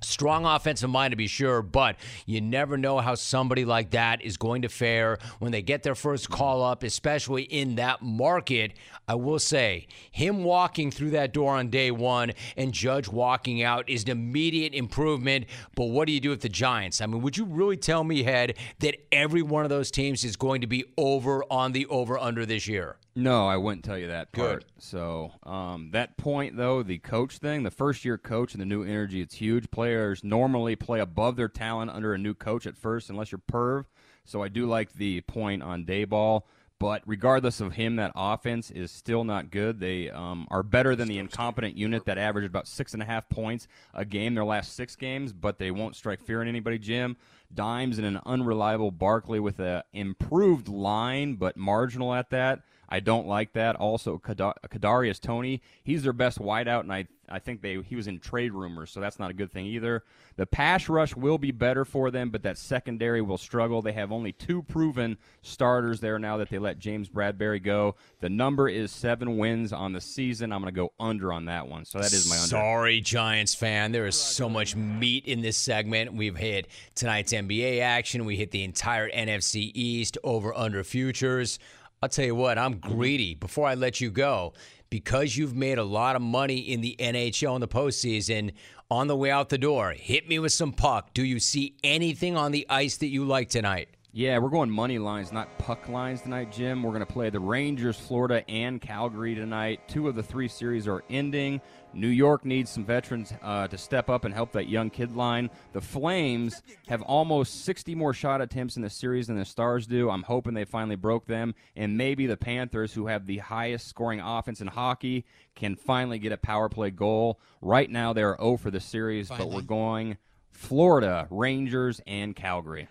Strong offensive mind to be sure, but you never know how somebody like that is going to fare when they get their first call up, especially in that market. I will say, him walking through that door on day one and Judge walking out is an immediate improvement. But what do you do with the Giants? I mean, would you really tell me, Head, that every one of those teams is going to be over on the over under this year? No, I wouldn't tell you that part. Good. So um, that point, though, the coach thing, the first year coach and the new energy, it's huge. Players normally play above their talent under a new coach at first, unless you're perv. So I do like the point on Daboll. But regardless of him, that offense is still not good. They um, are better than the incompetent unit that averaged about six and a half points a game their last six games, but they won't strike fear in anybody, Jim. Dimes and an unreliable Barkley with an improved line, but marginal at that. I don't like that. Also, Kadarius Toney, he's their best wideout, and I I think they he was in trade rumors, so that's not a good thing either. The pass rush will be better for them, but that secondary will struggle. They have only two proven starters there now that they let James Bradberry go. The number is seven wins on the season. I'm going to go under on that one. So that is my under. Sorry, Giants fan. There is so much meat in this segment. We've hit tonight's NBA action. We hit the entire NFC East over under futures. I'll tell you what, I'm mm-hmm. greedy. Before I let you go, because you've made a lot of money in the NHL in the postseason, on the way out the door, hit me with some puck. Do you see anything on the ice that you like tonight? Yeah, we're going money lines, not puck lines tonight, Jim. We're going to play the Rangers, Florida, and Calgary tonight. Two of the three series are ending. New York needs some veterans uh, to step up and help that young kid line. The Flames have almost 60 more shot attempts in the series than the Stars do. I'm hoping they finally broke them. And maybe the Panthers, who have the highest scoring offense in hockey, can finally get a power play goal. Right now, they're 0 for the series, finally. but we're going Florida, Rangers, and Calgary.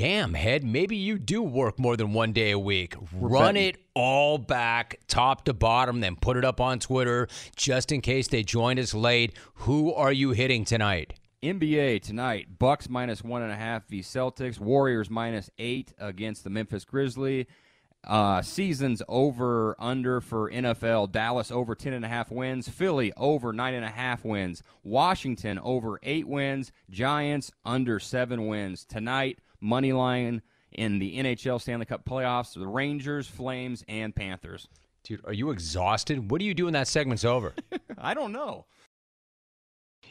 Damn, head, maybe you do work more than one day a week. We're Run betting. it all back, top to bottom, then put it up on Twitter just in case they joined us late. Who are you hitting tonight? NBA tonight: Bucks minus one and a half v Celtics. Warriors minus eight against the Memphis Grizzly. Uh, seasons over under for NFL. Dallas over ten and a half wins. Philly over nine and a half wins. Washington over eight wins. Giants under seven wins tonight. Money line in the NHL Stanley Cup playoffs: the Rangers, Flames, and Panthers. Dude, are you exhausted? What do you do when that segment's over? [laughs] I don't know.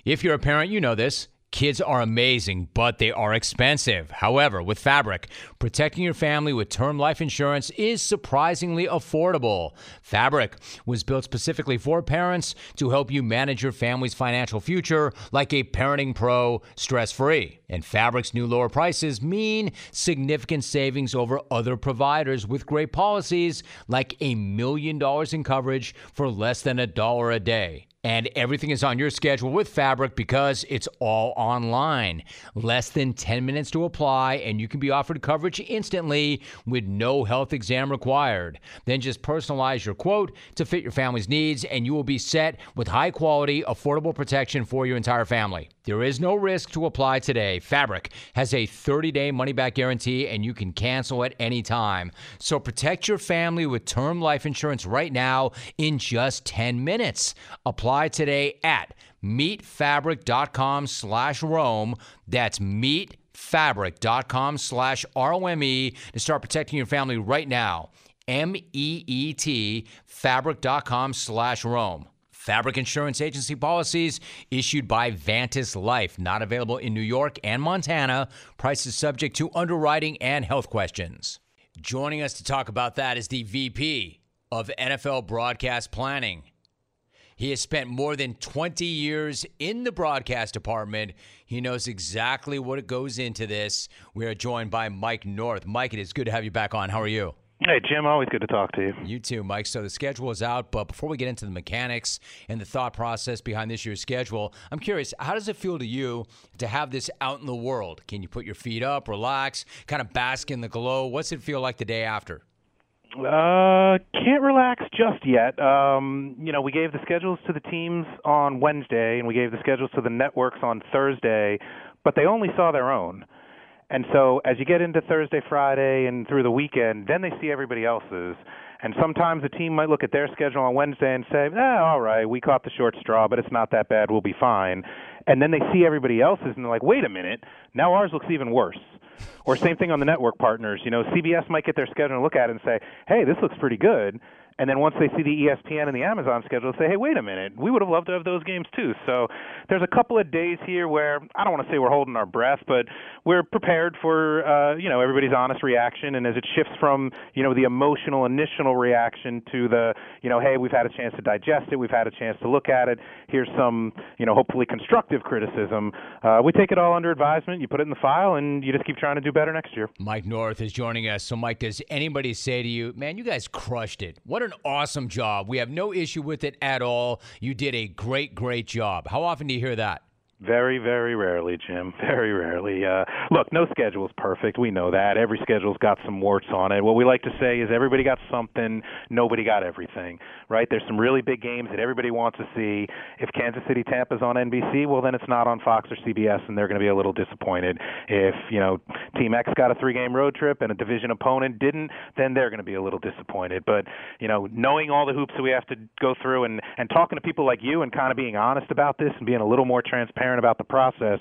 If you're a parent, you know this. Kids are amazing, but they are expensive. However, with Fabric, protecting your family with term life insurance is surprisingly affordable. Fabric was built specifically for parents to help you manage your family's financial future like a parenting pro, stress free. And Fabric's new lower prices mean significant savings over other providers with great policies like a million dollars in coverage for less than a dollar a day. And everything is on your schedule with Fabric because it's all online. Less than 10 minutes to apply, and you can be offered coverage instantly with no health exam required. Then just personalize your quote to fit your family's needs, and you will be set with high quality, affordable protection for your entire family. There is no risk to apply today. Fabric has a 30 day money back guarantee, and you can cancel at any time. So protect your family with term life insurance right now in just 10 minutes. Apply today at meetfabric.com slash Rome. That's meetfabric.com slash R-O-M-E to start protecting your family right now. M-E-E-T fabric.com slash Rome. Fabric Insurance Agency policies issued by Vantis Life, not available in New York and Montana. Prices subject to underwriting and health questions. Joining us to talk about that is the VP of NFL Broadcast Planning. He has spent more than 20 years in the broadcast department. He knows exactly what goes into this. We are joined by Mike North. Mike, it is good to have you back on. How are you? Hey, Jim, always good to talk to you. You too, Mike. So the schedule is out, but before we get into the mechanics and the thought process behind this year's schedule, I'm curious, how does it feel to you to have this out in the world? Can you put your feet up, relax, kind of bask in the glow? What's it feel like the day after? Uh, can't relax just yet. Um, you know, we gave the schedules to the teams on Wednesday, and we gave the schedules to the networks on Thursday, but they only saw their own. And so, as you get into Thursday, Friday, and through the weekend, then they see everybody else's. And sometimes the team might look at their schedule on Wednesday and say, "Ah, eh, all right, we caught the short straw, but it's not that bad. We'll be fine." And then they see everybody else's, and they're like, "Wait a minute, now ours looks even worse." Or same thing on the network partners. You know, CBS might get their schedule and look at it and say, "Hey, this looks pretty good." And then once they see the ESPN and the Amazon schedule, they say, "Hey, wait a minute, we would have loved to have those games too." So there's a couple of days here where I don't want to say we're holding our breath, but we're prepared for uh, you know everybody's honest reaction. And as it shifts from you know the emotional initial reaction to the you know, hey, we've had a chance to digest it, we've had a chance to look at it. Here's some you know hopefully constructive criticism. Uh, we take it all under advisement. You put it in the file, and you just keep trying to do better next year. Mike North is joining us. So, Mike, does anybody say to you, "Man, you guys crushed it. What an awesome job. We have no issue with it at all. You did a great, great job." How often do you hear that? Very, very rarely, Jim. [laughs] Very rarely. Uh, look, no schedule is perfect. We know that. Every schedule's got some warts on it. What we like to say is everybody got something, nobody got everything, right? There's some really big games that everybody wants to see. If Kansas City Tampa's on NBC, well, then it's not on Fox or CBS, and they're going to be a little disappointed. If, you know, Team X got a three game road trip and a division opponent didn't, then they're going to be a little disappointed. But, you know, knowing all the hoops that we have to go through and, and talking to people like you and kind of being honest about this and being a little more transparent transparent about the process,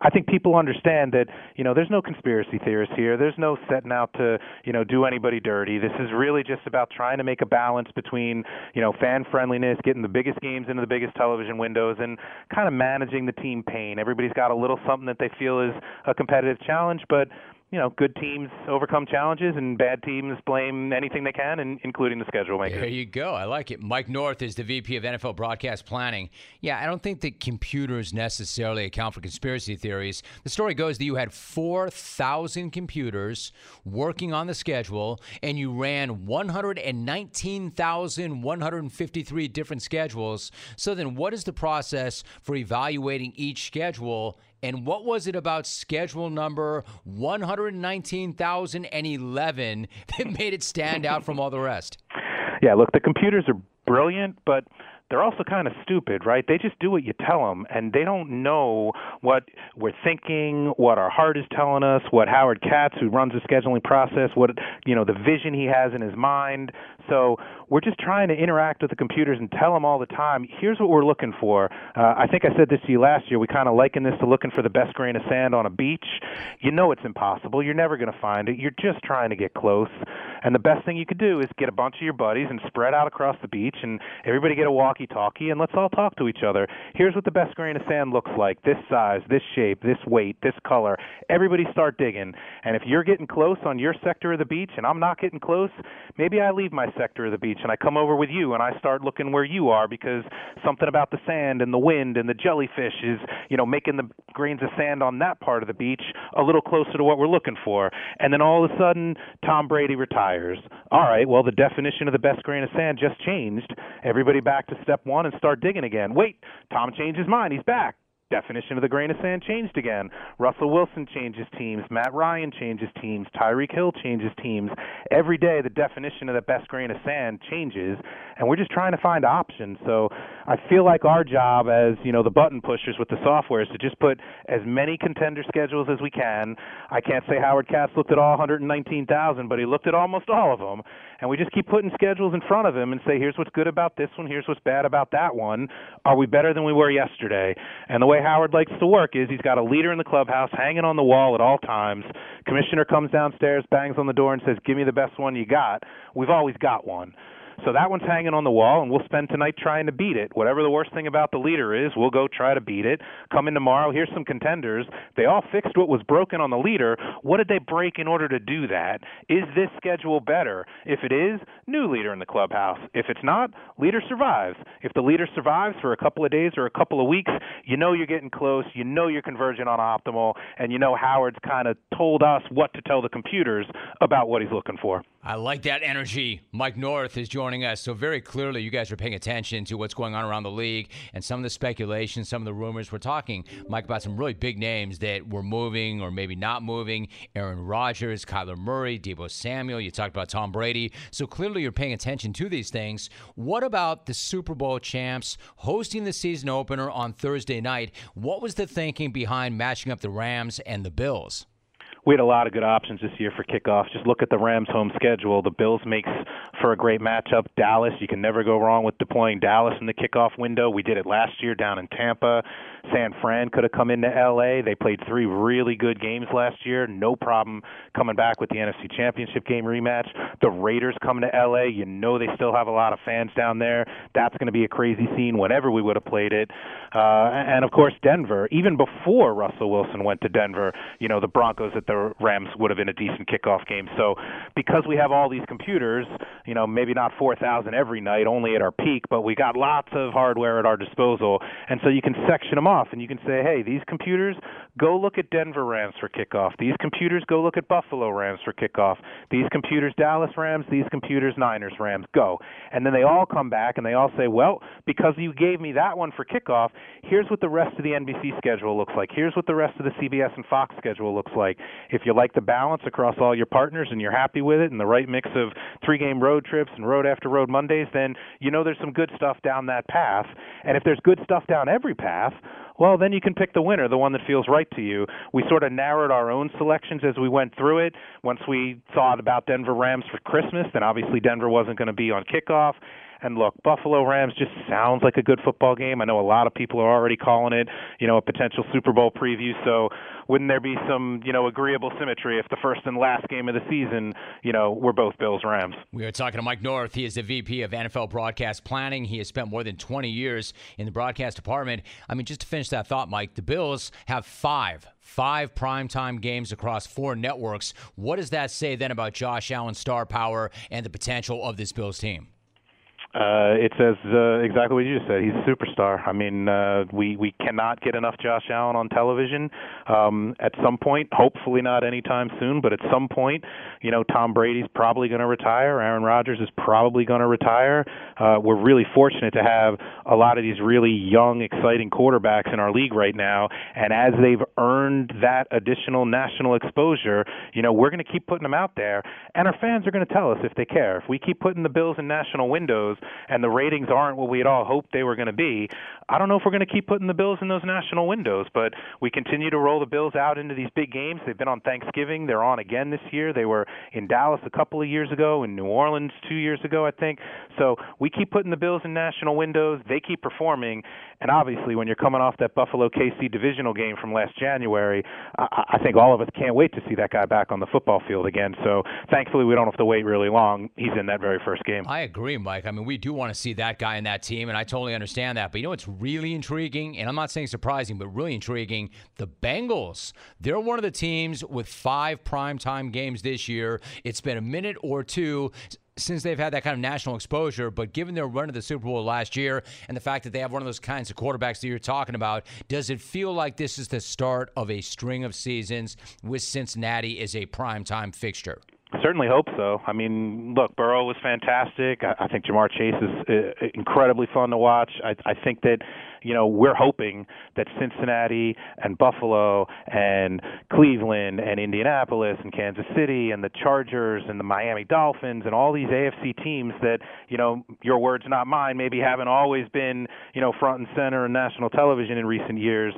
I think people understand that you know there's no conspiracy theorists here. There's no setting out to you know do anybody dirty. This is really just about trying to make a balance between you know fan friendliness, getting the biggest games into the biggest television windows, and kind of managing the team pain. Everybody's got a little something that they feel is a competitive challenge, but you know, good teams overcome challenges and bad teams blame anything they can, and including the schedule makers. There you go. I like it. Mike North is the VP of NFL Broadcast Planning. Yeah, I don't think that computers necessarily account for conspiracy theories. The story goes that you had 4,000 computers working on the schedule, and you ran 119,153 different schedules. So then, what is the process for evaluating each schedule? And what was it about schedule number 119,011 [laughs] that made it stand out from all the rest? Yeah, look, the computers are brilliant, but they're also kind of stupid, right? They just do what you tell them, and they don't know what we're thinking, what our heart is telling us, what Howard Katz, who runs the scheduling process, what you know, the vision he has in his mind. So we're just trying to interact with the computers and tell them all the time, here's what we're looking for. Uh, I think I said this to you last year. We kind of liken this to looking for the best grain of sand on a beach. You know it's impossible. You're never going to find it. You're just trying to get close. And the best thing you could do is get a bunch of your buddies and spread out across the beach and everybody get a walkie-talkie and let's all talk to each other. Here's what the best grain of sand looks like. This size, this shape, this weight, this color. Everybody start digging. And if you're getting close on your sector of the beach and I'm not getting close, maybe I leave my sector of the beach and I come over with you and I start looking where you are because something about the sand and the wind and the jellyfish is, you know, making the grains of sand on that part of the beach a little closer to what we're looking for. And then all of a sudden, Tom Brady retires. All right, well, the definition of the best grain of sand just changed. Everybody back to step one and start digging again. Wait, Tom changed his mind. He's back definition of the grain of sand changed again. Russell Wilson changes teams. Matt Ryan changes teams. Tyreek Hill changes teams. Every day, the definition of the best grain of sand changes, and we're just trying to find options. So I feel like our job as you know the button pushers with the software is to just put as many contender schedules as we can. I can't say Howard Katz looked at all 119,000, but he looked at almost all of them, and we just keep putting schedules in front of him and say, here's what's good about this one. Here's what's bad about that one. Are we better than we were yesterday? And the way Howard likes to work is he's got a leader in the clubhouse hanging on the wall at all times. Commissioner comes downstairs, bangs on the door, and says, "Give me the best one you got." We've always got one. So that one's hanging on the wall, and we'll spend tonight trying to beat it. Whatever the worst thing about the leader is, we'll go try to beat it. Come in tomorrow. Here's some contenders. They all fixed what was broken on the leader. What did they break in order to do that? Is this schedule better? If it is, new leader in the clubhouse. If it's not, leader survives. If the leader survives for a couple of days or a couple of weeks, you know you're getting close. You know you're converging on optimal, and you know Howard's kind of told us what to tell the computers about what he's looking for. I like that energy. Mike North is joining us. So, very clearly, you guys are paying attention to what's going on around the league and some of the speculation, some of the rumors. We're talking, Mike, about some really big names that were moving or maybe not moving Aaron Rodgers, Kyler Murray, Deebo Samuel. You talked about Tom Brady. So, clearly, you're paying attention to these things. What about the Super Bowl champs hosting the season opener on Thursday night? What was the thinking behind matching up the Rams and the Bills? We had a lot of good options this year for kickoffs. Just look at the Rams' home schedule. The Bills makes for a great matchup. Dallas, you can never go wrong with deploying Dallas in the kickoff window. We did it last year down in Tampa. San Fran could have come into LA. They played three really good games last year. No problem coming back with the NFC Championship game rematch. The Raiders coming to LA. You know they still have a lot of fans down there. That's going to be a crazy scene whenever we would have played it. Uh, and of course Denver. Even before Russell Wilson went to Denver, you know the Broncos at the Rams would have been a decent kickoff game. So because we have all these computers, you know, maybe not 4,000 every night, only at our peak, but we got lots of hardware at our disposal, and so you can section them off and you can say, hey, these computers go look at Denver Rams for kickoff. These computers go look at Buffalo Rams for kickoff. These computers Dallas Rams. These computers Niners Rams. Go, and then they all come back and they all say, well, because you gave me that one for kickoff, here's what the rest of the NBC schedule looks like. Here's what the rest of the CBS and Fox schedule looks like. If you like the balance across all your partners and you're happy with it and the right mix of three game road trips and road after road Mondays, then you know there's some good stuff down that path. And if there's good stuff down every path, well, then you can pick the winner, the one that feels right to you. We sort of narrowed our own selections as we went through it. Once we thought about Denver Rams for Christmas, then obviously Denver wasn't going to be on kickoff. And look, Buffalo Rams just sounds like a good football game. I know a lot of people are already calling it, you know, a potential Super Bowl preview. So wouldn't there be some, you know, agreeable symmetry if the first and last game of the season, you know, were both Bills Rams? We are talking to Mike North. He is the VP of NFL broadcast planning. He has spent more than 20 years in the broadcast department. I mean, just to finish that thought, Mike, the Bills have five five primetime games across four networks. What does that say then about Josh Allen's star power and the potential of this Bills team? Uh, it says uh, exactly what you just said. He's a superstar. I mean, uh, we we cannot get enough Josh Allen on television. Um, at some point, hopefully not anytime soon, but at some point, you know, Tom Brady's probably going to retire. Aaron Rodgers is probably going to retire. Uh, we're really fortunate to have a lot of these really young, exciting quarterbacks in our league right now, and as they've earned that additional national exposure, you know, we're going to keep putting them out there, and our fans are going to tell us if they care. If we keep putting the Bills in national windows and the ratings aren't what we had all hoped they were going to be, I don't know if we're going to keep putting the Bills in those national windows, but we continue to roll the Bills out into these big games. They've been on Thanksgiving. They're on again this year. They were in Dallas a couple of years ago, in New Orleans two years ago, I think. So we keep putting the Bills in national windows. They keep performing. And obviously, when you're coming off that Buffalo KC divisional game from last January, I, I think all of us can't wait to see that guy back on the football field again. So thankfully, we don't have to wait really long. He's in that very first game. I agree, Mike. I mean, we do want to see that guy in that team, and I totally understand that. But you know what's really intriguing, and I'm not saying surprising, but really intriguing? The Bengals. They're one of the teams with five primetime games this year. It's been a minute or two since they've had that kind of national exposure, but given their run to the Super Bowl last year and the fact that they have one of those kinds of quarterbacks that you're talking about, does it feel like this is the start of a string of seasons with Cincinnati as a primetime fixture? Certainly hope so. I mean, look, Burrow was fantastic. I, I think Ja'Marr Chase is uh, incredibly fun to watch. I, I think that you know, we're hoping that Cincinnati and Buffalo and Cleveland and Indianapolis and Kansas City and the Chargers and the Miami Dolphins and all these AFC teams that, you know, your words not mine, maybe haven't always been, you know, front and center in national television in recent years.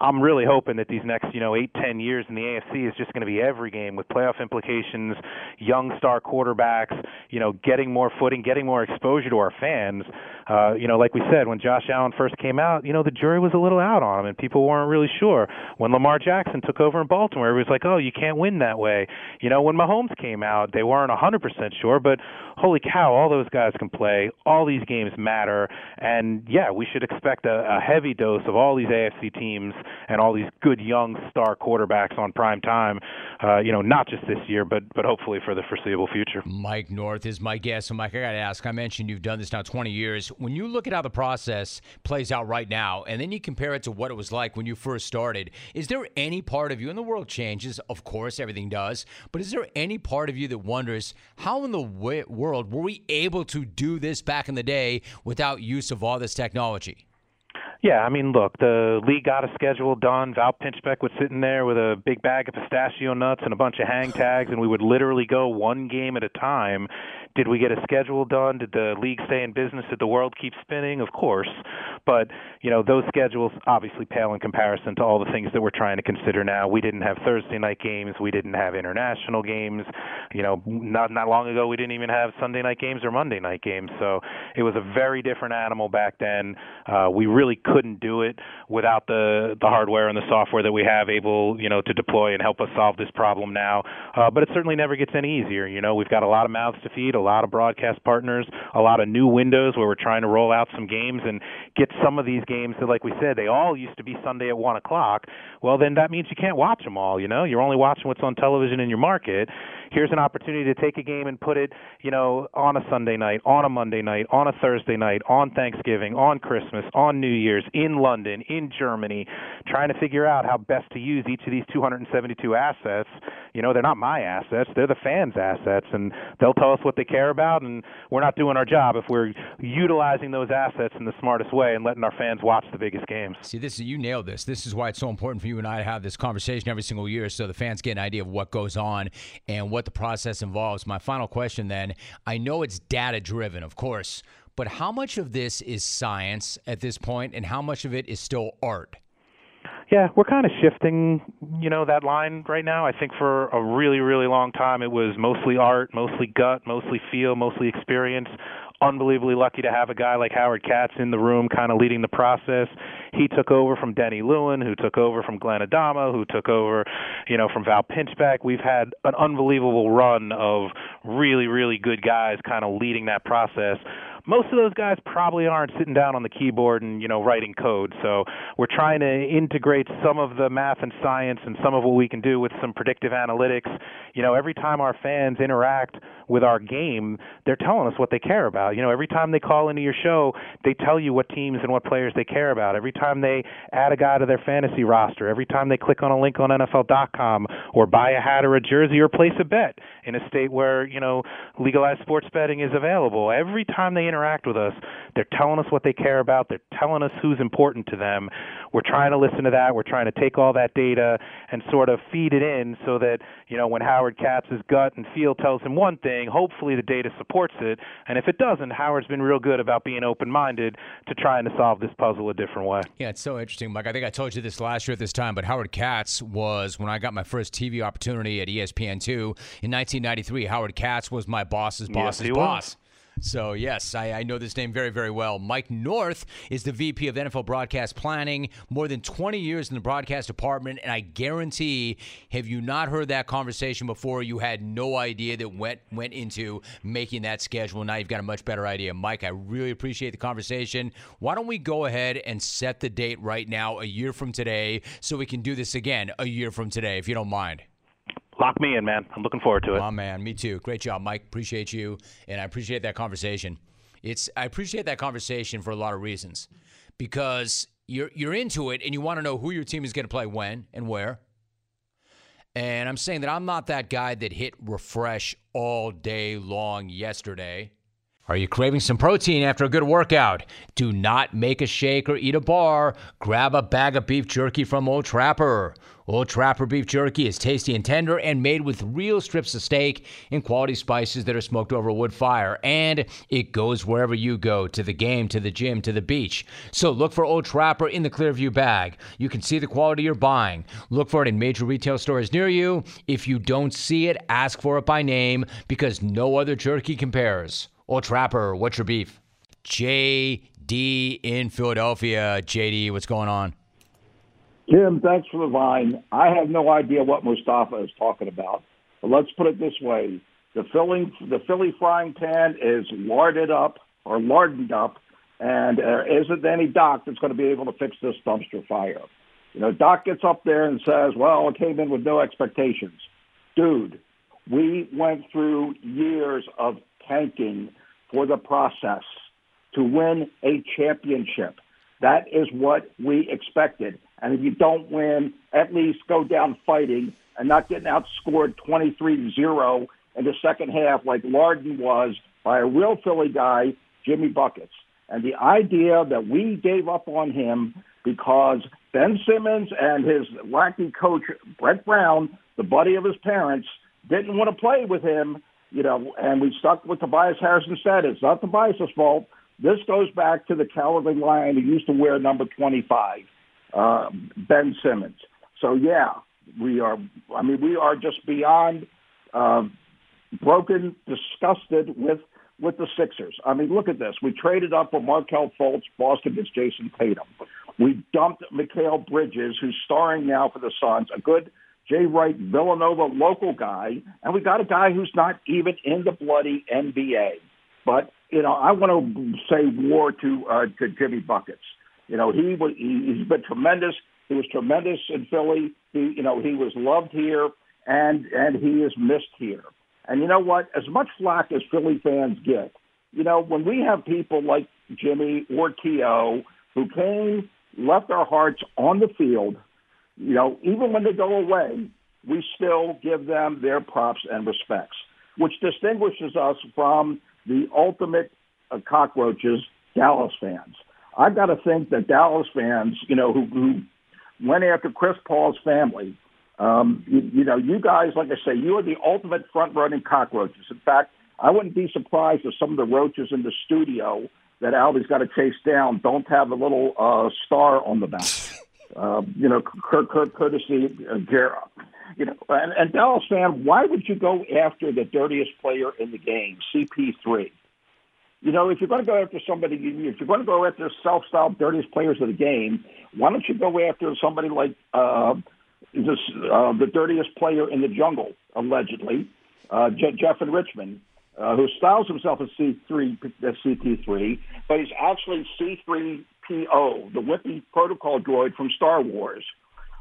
I'm really hoping that these next, you know, eight, ten years in the AFC is just going to be every game with playoff implications, young star quarterbacks, you know, getting more footing, getting more exposure to our fans. Uh, you know, like we said, when Josh Allen first came out, you know, the jury was a little out on him, and people weren't really sure. When Lamar Jackson took over in Baltimore, it was like, oh, you can't win that way. You know, when Mahomes came out, they weren't 100% sure, but holy cow, all those guys can play. All these games matter, and yeah, we should expect a, a heavy dose of all these AFC teams and all these good young star quarterbacks on prime time. Uh, you know, not just this year, but but hopefully for the foreseeable future. Mike North is my guest. So, Mike, I got to ask. I mentioned you've done this now 20 years when you look at how the process plays out right now, and then you compare it to what it was like when you first started, is there any part of you, and the world changes, of course, everything does, but is there any part of you that wonders how in the world were we able to do this back in the day without use of all this technology? Yeah, I mean, look, the league got a schedule done. Val Pinchbeck was sitting there with a big bag of pistachio nuts and a bunch of hang tags, and we would literally go one game at a time did we get a schedule done? Did the league stay in business? Did the world keep spinning? Of course. But, you know, those schedules obviously pale in comparison to all the things that we're trying to consider now. We didn't have Thursday night games. We didn't have international games. You know, not not long ago we didn't even have Sunday night games or Monday night games. So it was a very different animal back then. Uh, we really couldn't do it without the the hardware and the software that we have able, you know, to deploy and help us solve this problem now. Uh, but it certainly never gets any easier. You know, we've got a lot of mouths to feed, a lot of broadcast partners, a lot of new windows where we're trying to roll out some games and get some of these games that, like we said, they all used to be Sunday at one o'clock. Well, then that means you can't watch them all. You know, you're only watching what's on television in your market. Here's an opportunity to take a game and put it, you know, on a Sunday night, on a Monday night, on a Thursday night, on Thanksgiving, on Christmas, on New Year's, in London, in Germany, trying to figure out how best to use each of these 272 assets. You know, they're not my assets; they're the fans' assets, and they'll tell us what they care about. And we're not doing our job if we're utilizing those assets in the smartest way and letting our fans watch the biggest games. See, this is you nailed this. This is why it's so important for you and I to have this conversation every single year, so the fans get an idea of what goes on and what the process involves. My final question, then, I know it's data driven, of course, but how much of this is science at this point, and how much of it is still art? Yeah, we're kind of shifting, you know, that line right now. I think for a really, really long time it was mostly art, mostly gut, mostly feel, mostly experience. Unbelievably lucky to have a guy like Howard Katz in the room kind of leading the process. He took over from Denny Lewin, who took over from Glenn Adama, who took over, you know, from Val Pinchbeck. We've had an unbelievable run of really, really good guys kind of leading that process most of those guys probably aren't sitting down on the keyboard and you know writing code. So we're trying to integrate some of the math and science and some of what we can do with some predictive analytics. You know, every time our fans interact with our game, they're telling us what they care about. You know, every time they call into your show, they tell you what teams and what players they care about. Every time they add a guy to their fantasy roster, every time they click on a link on NFL.com, or buy a hat or a jersey or place a bet in a state where, you know, legalized sports betting is available. Every time they interact with us, they're telling us what they care about, they're telling us who's important to them. We're trying to listen to that, we're trying to take all that data and sort of feed it in so that, you know, when Howard Katz's gut and feel tells him one thing, hopefully the data supports it. And if it doesn't, Howard's been real good about being open-minded to trying to solve this puzzle a different way. Yeah, it's so interesting, Mike. I think I told you this last year at this time, but Howard Katz was when I got my first TV opportunity at ESPN2 in 1993. Howard Katz was my boss's boss's he boss. was. So, yes, I, I know this name very, very well. Mike North is the VP of NFL Broadcast Planning, more than 20 years in the broadcast department. And I guarantee, have you not heard that conversation before, you had no idea that went, went into making that schedule. Now you've got a much better idea. Mike, I really appreciate the conversation. Why don't we go ahead and set the date right now, a year from today, so we can do this again a year from today, if you don't mind? Lock me in, man. I'm looking forward to it. My man, me too. Great job, Mike. Appreciate you, and I appreciate that conversation. It's I appreciate that conversation for a lot of reasons, because you're you're into it and you want to know who your team is going to play when and where. And I'm saying that I'm not that guy that hit refresh all day long yesterday. Are you craving some protein after a good workout? Do not make a shake or eat a bar. Grab a bag of beef jerky from Old Trapper. Old Trapper beef jerky is tasty and tender and made with real strips of steak and quality spices that are smoked over a wood fire. And it goes wherever you go to the game, to the gym, to the beach. So look for Old Trapper in the Clearview bag. You can see the quality you're buying. Look for it in major retail stores near you. If you don't see it, ask for it by name because no other jerky compares. Old Trapper, what's your beef? JD in Philadelphia. JD, what's going on? Jim, thanks for the vine. I have no idea what Mustafa is talking about, but let's put it this way: the filling, the Philly frying pan is larded up or larded up, and there isn't any doc that's going to be able to fix this dumpster fire. You know, Doc gets up there and says, "Well, it came in with no expectations." Dude, we went through years of tanking for the process to win a championship. That is what we expected. And if you don't win, at least go down fighting and not getting outscored 23-0 in the second half like Larden was by a real Philly guy, Jimmy Buckets. And the idea that we gave up on him because Ben Simmons and his wacky coach, Brett Brown, the buddy of his parents, didn't want to play with him, you know, and we stuck with Tobias Harris instead. It's not Tobias' fault. This goes back to the cowardly lion who used to wear number 25, uh, Ben Simmons. So, yeah, we are, I mean, we are just beyond uh, broken, disgusted with with the Sixers. I mean, look at this. We traded up for Markelle Fultz. Boston gets Jayson Tatum. We dumped Mikal Bridges, who's starring now for the Suns, a good Jay Wright Villanova local guy, and we got a guy who's not even in the bloody NBA. But you know, I want to say war to uh, to Jimmy Buckets. You know, he was he, he's been tremendous. He was tremendous in Philly. He you know he was loved here, and and he is missed here. And you know what? As much flack as Philly fans get, you know, when we have people like Jimmy or T.O. who came, left our hearts on the field, you know, even when they go away, we still give them their props and respects, which distinguishes us from the ultimate uh, cockroaches, Dallas fans. I've got to think that Dallas fans, you know, who, who went after Chris Paul's family, um, you, you know, you guys, like I say, you are the ultimate front-running cockroaches. In fact, I wouldn't be surprised if some of the roaches in the studio that Albie's got to chase down don't have a little uh, star on the back. Uh, you know, cur- cur- courtesy uh, Jera. You know, and, and Dallas fan, why would you go after the dirtiest player in the game, CP3? You know, if you're going to go after somebody, if you're going to go after self-styled dirtiest players of the game, why don't you go after somebody like uh, this, uh, the dirtiest player in the jungle, allegedly, uh, Je- Jeff in Richmond, uh, who styles himself as C3, as CP3, but he's actually C3PO, the Whippy protocol droid from Star Wars.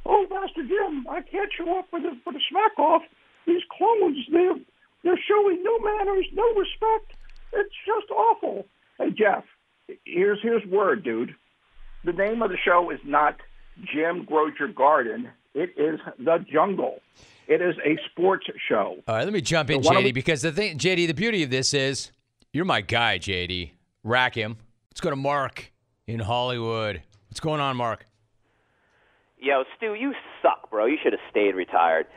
Oh, Master Jim, I can't show up for the for the smack off. These clones, they're they're showing no manners, no respect. It's just awful. Hey Jeff, here's here's word, dude. The name of the show is not Jim Your Garden. It is The Jungle. It is a sports show. All right, let me jump in, So JD, we- because the thing, JD, the beauty of this is you're my guy, JD. Rack him. Let's go to Mark in Hollywood. What's going on, Mark? Yo, Stu, you suck, bro. You should have stayed retired.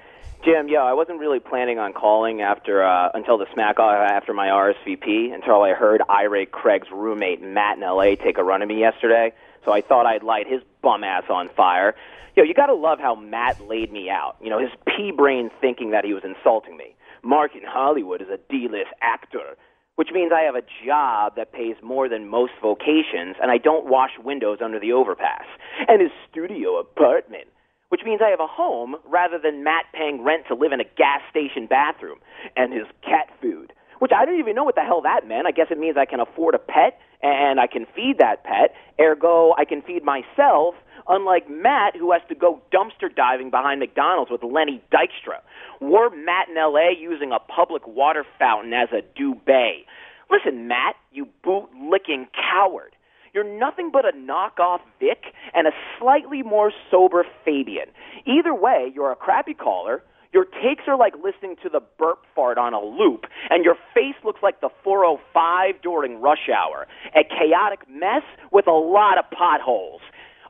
Jim, yo, I wasn't really planning on calling after uh, until the smack after my RSVP until I heard Ira Craig's roommate Matt in L.A. take a run at me yesterday. So I thought I'd light his bum ass on fire. Yo, you gotta love how Matt laid me out. You know, his pea brain thinking that he was insulting me. Mark in Hollywood is a D-list actor, which means I have a job that pays more than most vocations, and I don't wash windows under the overpass. And his studio apartment which means I have a home rather than Matt paying rent to live in a gas station bathroom, and his cat food, which I don't even know what the hell that meant. I guess it means I can afford a pet and I can feed that pet, ergo, I can feed myself, unlike Matt, who has to go dumpster diving behind McDonald's with Lenny Dykstra. Or Matt in LA using a public water fountain as a duvet. Listen, Matt, you boot licking coward. You're nothing but a knockoff Vic and a slightly more sober Fabian. Either way, you're a crappy caller. Your takes are like listening to the burp fart on a loop, and your face looks like the 405 during rush hour. A chaotic mess with a lot of potholes.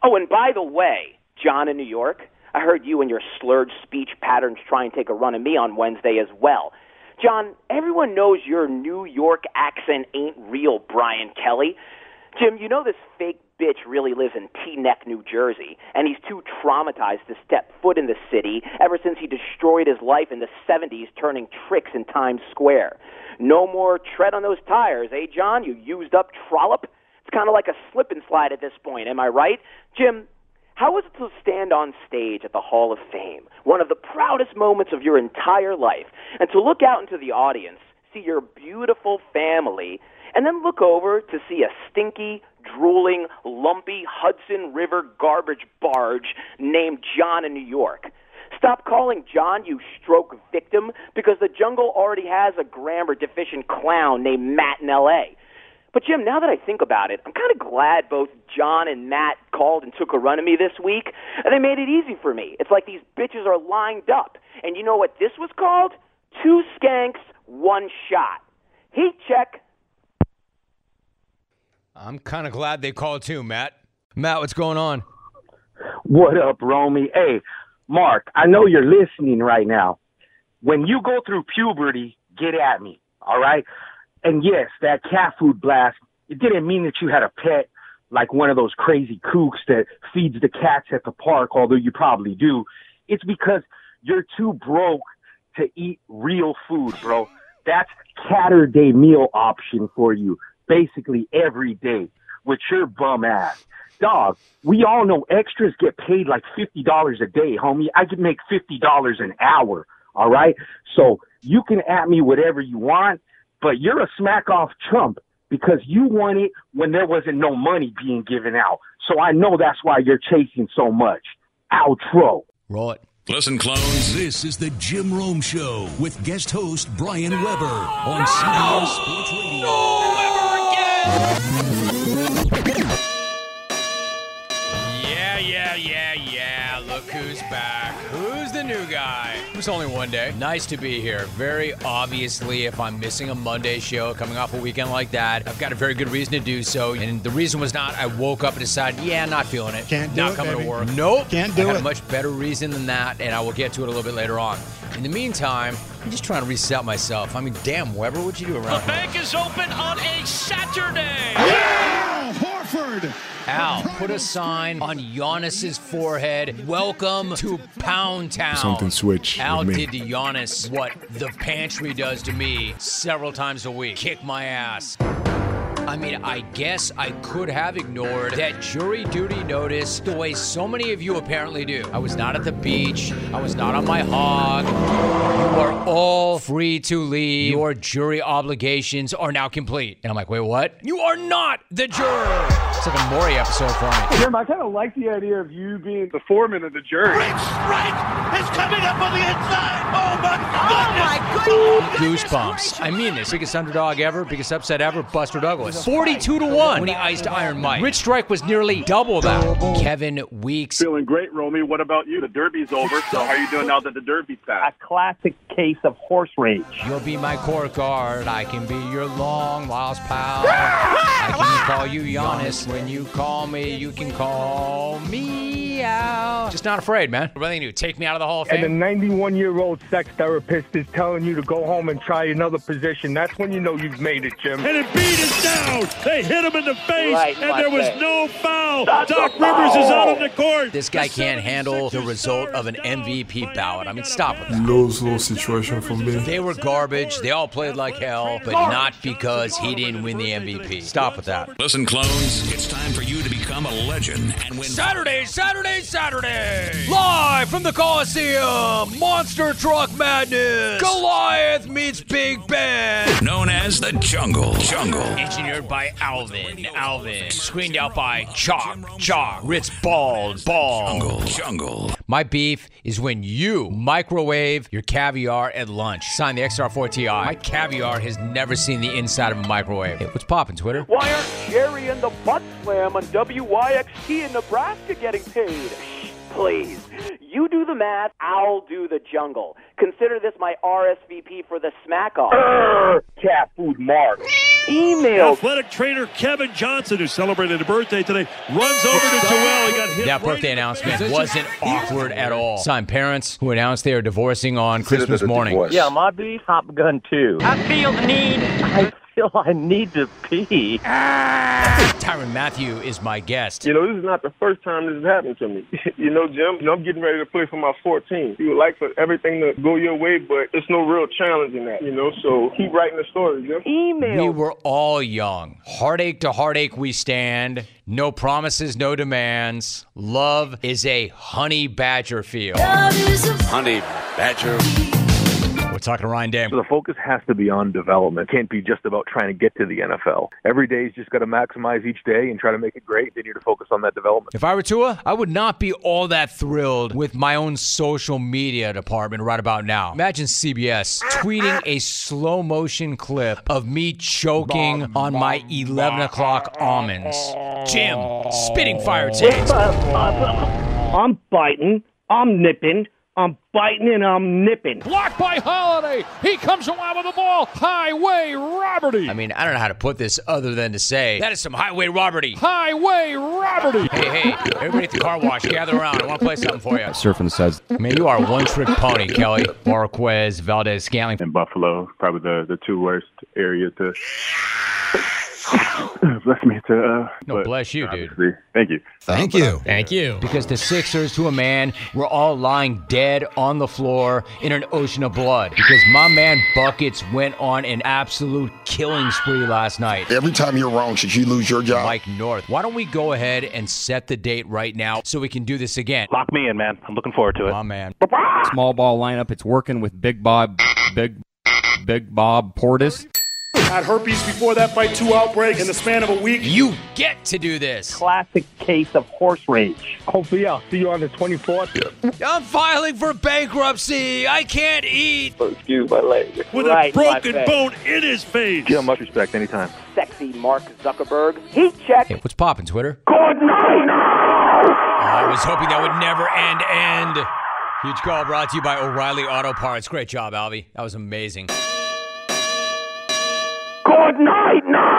Oh, and by the way, John in New York, I heard you and your slurred speech patterns try and take a run at me on Wednesday as well. John, everyone knows your New York accent ain't real, Brian Kelly. Jim, you know this fake bitch really lives in Teaneck, New Jersey, and he's too traumatized to step foot in the city ever since he destroyed his life in the 70s turning tricks in Times Square. No more tread on those tires, eh, John? You used up trollop? It's kind of like a slip and slide at this point, am I right? Jim, how was it to stand on stage at the Hall of Fame, one of the proudest moments of your entire life, and to look out into the audience, see your beautiful family, and then look over to see a stinky, drooling, lumpy Hudson River garbage barge named John in New York? Stop calling John, you stroke victim, because the jungle already has a grammar deficient clown named Matt in L.A. But Jim, now that I think about it, I'm kind of glad both John and Matt called and took a run at me this week. And they made it easy for me. It's like these bitches are lined up. And you know what this was called? Two skanks, one shot. Heat check. I'm kind of glad they called too, Matt. Matt, what's going on? What up, Romy? Hey, Mark, I know you're listening right now. When you go through puberty, get at me, all right? And yes, that cat food blast, it didn't mean that you had a pet like one of those crazy kooks that feeds the cats at the park, although you probably do. It's because you're too broke to eat real food, bro. That's Catterday meal option for you, basically every day with your bum ass. Dog, we all know extras get paid like fifty dollars a day, homie. I could make fifty dollars an hour. All right. So you can at me whatever you want, but you're a smack off chump because you won it when there wasn't no money being given out. So I know that's why you're chasing so much. Outro. Right. Listen, clones. This is the Jim Rome Show with guest host Brian Weber on CBS Sports Radio. Yeah, yeah, yeah, yeah. Look who's back. Who's the new guy? It was only one day. Nice to be here. Very obviously, if I'm missing a Monday show coming off a weekend like that, I've got a very good reason to do so. And the reason was not I woke up and decided, yeah, not feeling it. Can't do not it, coming baby. to work. Nope. Can't do I got it. a much better reason than that, and I will get to it a little bit later on. In the meantime, I'm just trying to reset myself. I mean, damn, Weber, what'd you do around here? The bank is open on a Saturday. Al Horford. Al, put a sign on Giannis's forehead. Welcome to Pound Town. Something switch Al with me. did to Giannis what the pantry does to me several times a week. Kick my ass. I mean, I guess I could have ignored that jury duty notice the way so many of you apparently do. I was not at the beach. I was not on my hog. You are all free to leave. Your jury obligations are now complete. And I'm like, wait, what? You are not the juror. It's like a Maury episode for me. Jim, I kind of like the idea of you being the foreman of the jury. Right is coming up on the inside. Oh my Oh my Goosebumps. I mean this. Biggest underdog ever, biggest upset ever, Buster Douglas. 42 to 1 when he iced Iron Mike. Rich Strike was nearly double that. Kevin Weeks. Feeling great, Romy. What about you? The Derby's over, so how are you doing now that the Derby's passed? A classic case of horse rage. You'll be my court guard. I can be your long lost pal. I can [laughs] call you Giannis. When you call me, you can call me out. Just not afraid, man. What do you do? Take me out of the Hall of Fame? And the 91 year old sex therapist is telling you to go home and try another position. That's when you know you've made it, Jim. And it beat us down. They hit him in the face, Right, and there was face. no foul. That's Doc a Rivers is out foul. on the court. This guy The can't handle the result of an. MVP ballot. I mean, stop with that. Lose lose situation for me. They were garbage. They all played like hell, but not because he didn't win the MVP. Stop with that. Listen, clones, it's time for you to become a legend and win. Saturday, Saturday, Saturday. Live from the Coliseum, Monster Truck Madness. Goliath meets Big Ben. Known as the Jungle. Jungle. Engineered by Alvin. Alvin. Screened out by Chalk. Chalk. Ritz Bald. Bald. Jungle. Jungle. My beef is when you microwave your caviar at lunch. Sign the XR4 Ti. My caviar has never seen the inside of a microwave. Hey, what's poppin', Twitter? Why aren't Jerry and the Butt Slam on WYXT in Nebraska getting paid? Please. You do the math, I'll do the jungle. Consider this my RSVP for the smack off. Err, cat food Mark. Email. Athletic trainer Kevin Johnson, who celebrated a birthday today, runs over to Joel. He got hit. That right birthday announcement position. wasn't awkward at all. Signed parents who announced they are divorcing on Christmas morning. Yeah, my beef, Top Gun 2. I feel the need. I feel I need to pee. Ah! Tyrann Mathieu is my guest. You know, this is not the first time this has happened to me. [laughs] you know, Jim, you know, I'm getting ready to play for my 14. You would like for everything to go your way, but it's no real challenge in that, you know, so keep writing the story, Jim. Email. We were all young. Heartache to heartache we stand. No promises, no demands. Love is a honey badger field. Honey Badger. We're talking to Ryan Day. So the focus has to be on development. It can't be just about trying to get to the NFL. Every day is just got to maximize each day and try to make it great. Then you're to focus on that development. If I were Tua, I would not be all that thrilled with my own social media department right about now. Imagine CBS tweeting a slow motion clip of me choking on my 11 o'clock almonds. Jim, spitting fire takes. I'm biting. I'm nipping. I'm biting and I'm nipping. Blocked by Holiday. He comes around with the ball. Highway Roberty. I mean, I don't know how to put this other than to say that is some highway robbery. Highway Roberty. Hey, hey, everybody at the car wash, gather around. I want to play something for you. Surfing the suds. Man, you are one trick pony, Kelly. Marquez Valdes-Scantling. And Buffalo, probably the, the two worst areas to. [laughs] bless me to. Uh, No, but bless you, dude. Thank you. Thank you. Thank you. Because the Sixers, to a man, were all lying dead on the floor in an ocean of blood. Because my man Buckets went on an absolute killing spree last night. Every time you're wrong, should you lose your job? Mike North. Why don't we go ahead and set the date right now so we can do this again? Lock me in, man. I'm looking forward to it. My man. Small ball lineup. It's working with Big Bob, Big, Big Bob Portis. Had herpes before that fight, two outbreaks in the span of a week. You get to do this. Classic case of horse rage. Hopefully, I'll see you on the 24th. I'm filing for bankruptcy. I can't eat. Excuse my language. With Right, a broken bone in his face. Give him much respect anytime. Sexy Mark Zuckerberg. Heat check. Hey, what's poppin', Twitter? Good night I was hoping that would never end. End. Huge call brought to you by O'Reilly Auto Parts. Great job, Alvy. That was amazing. Good night now.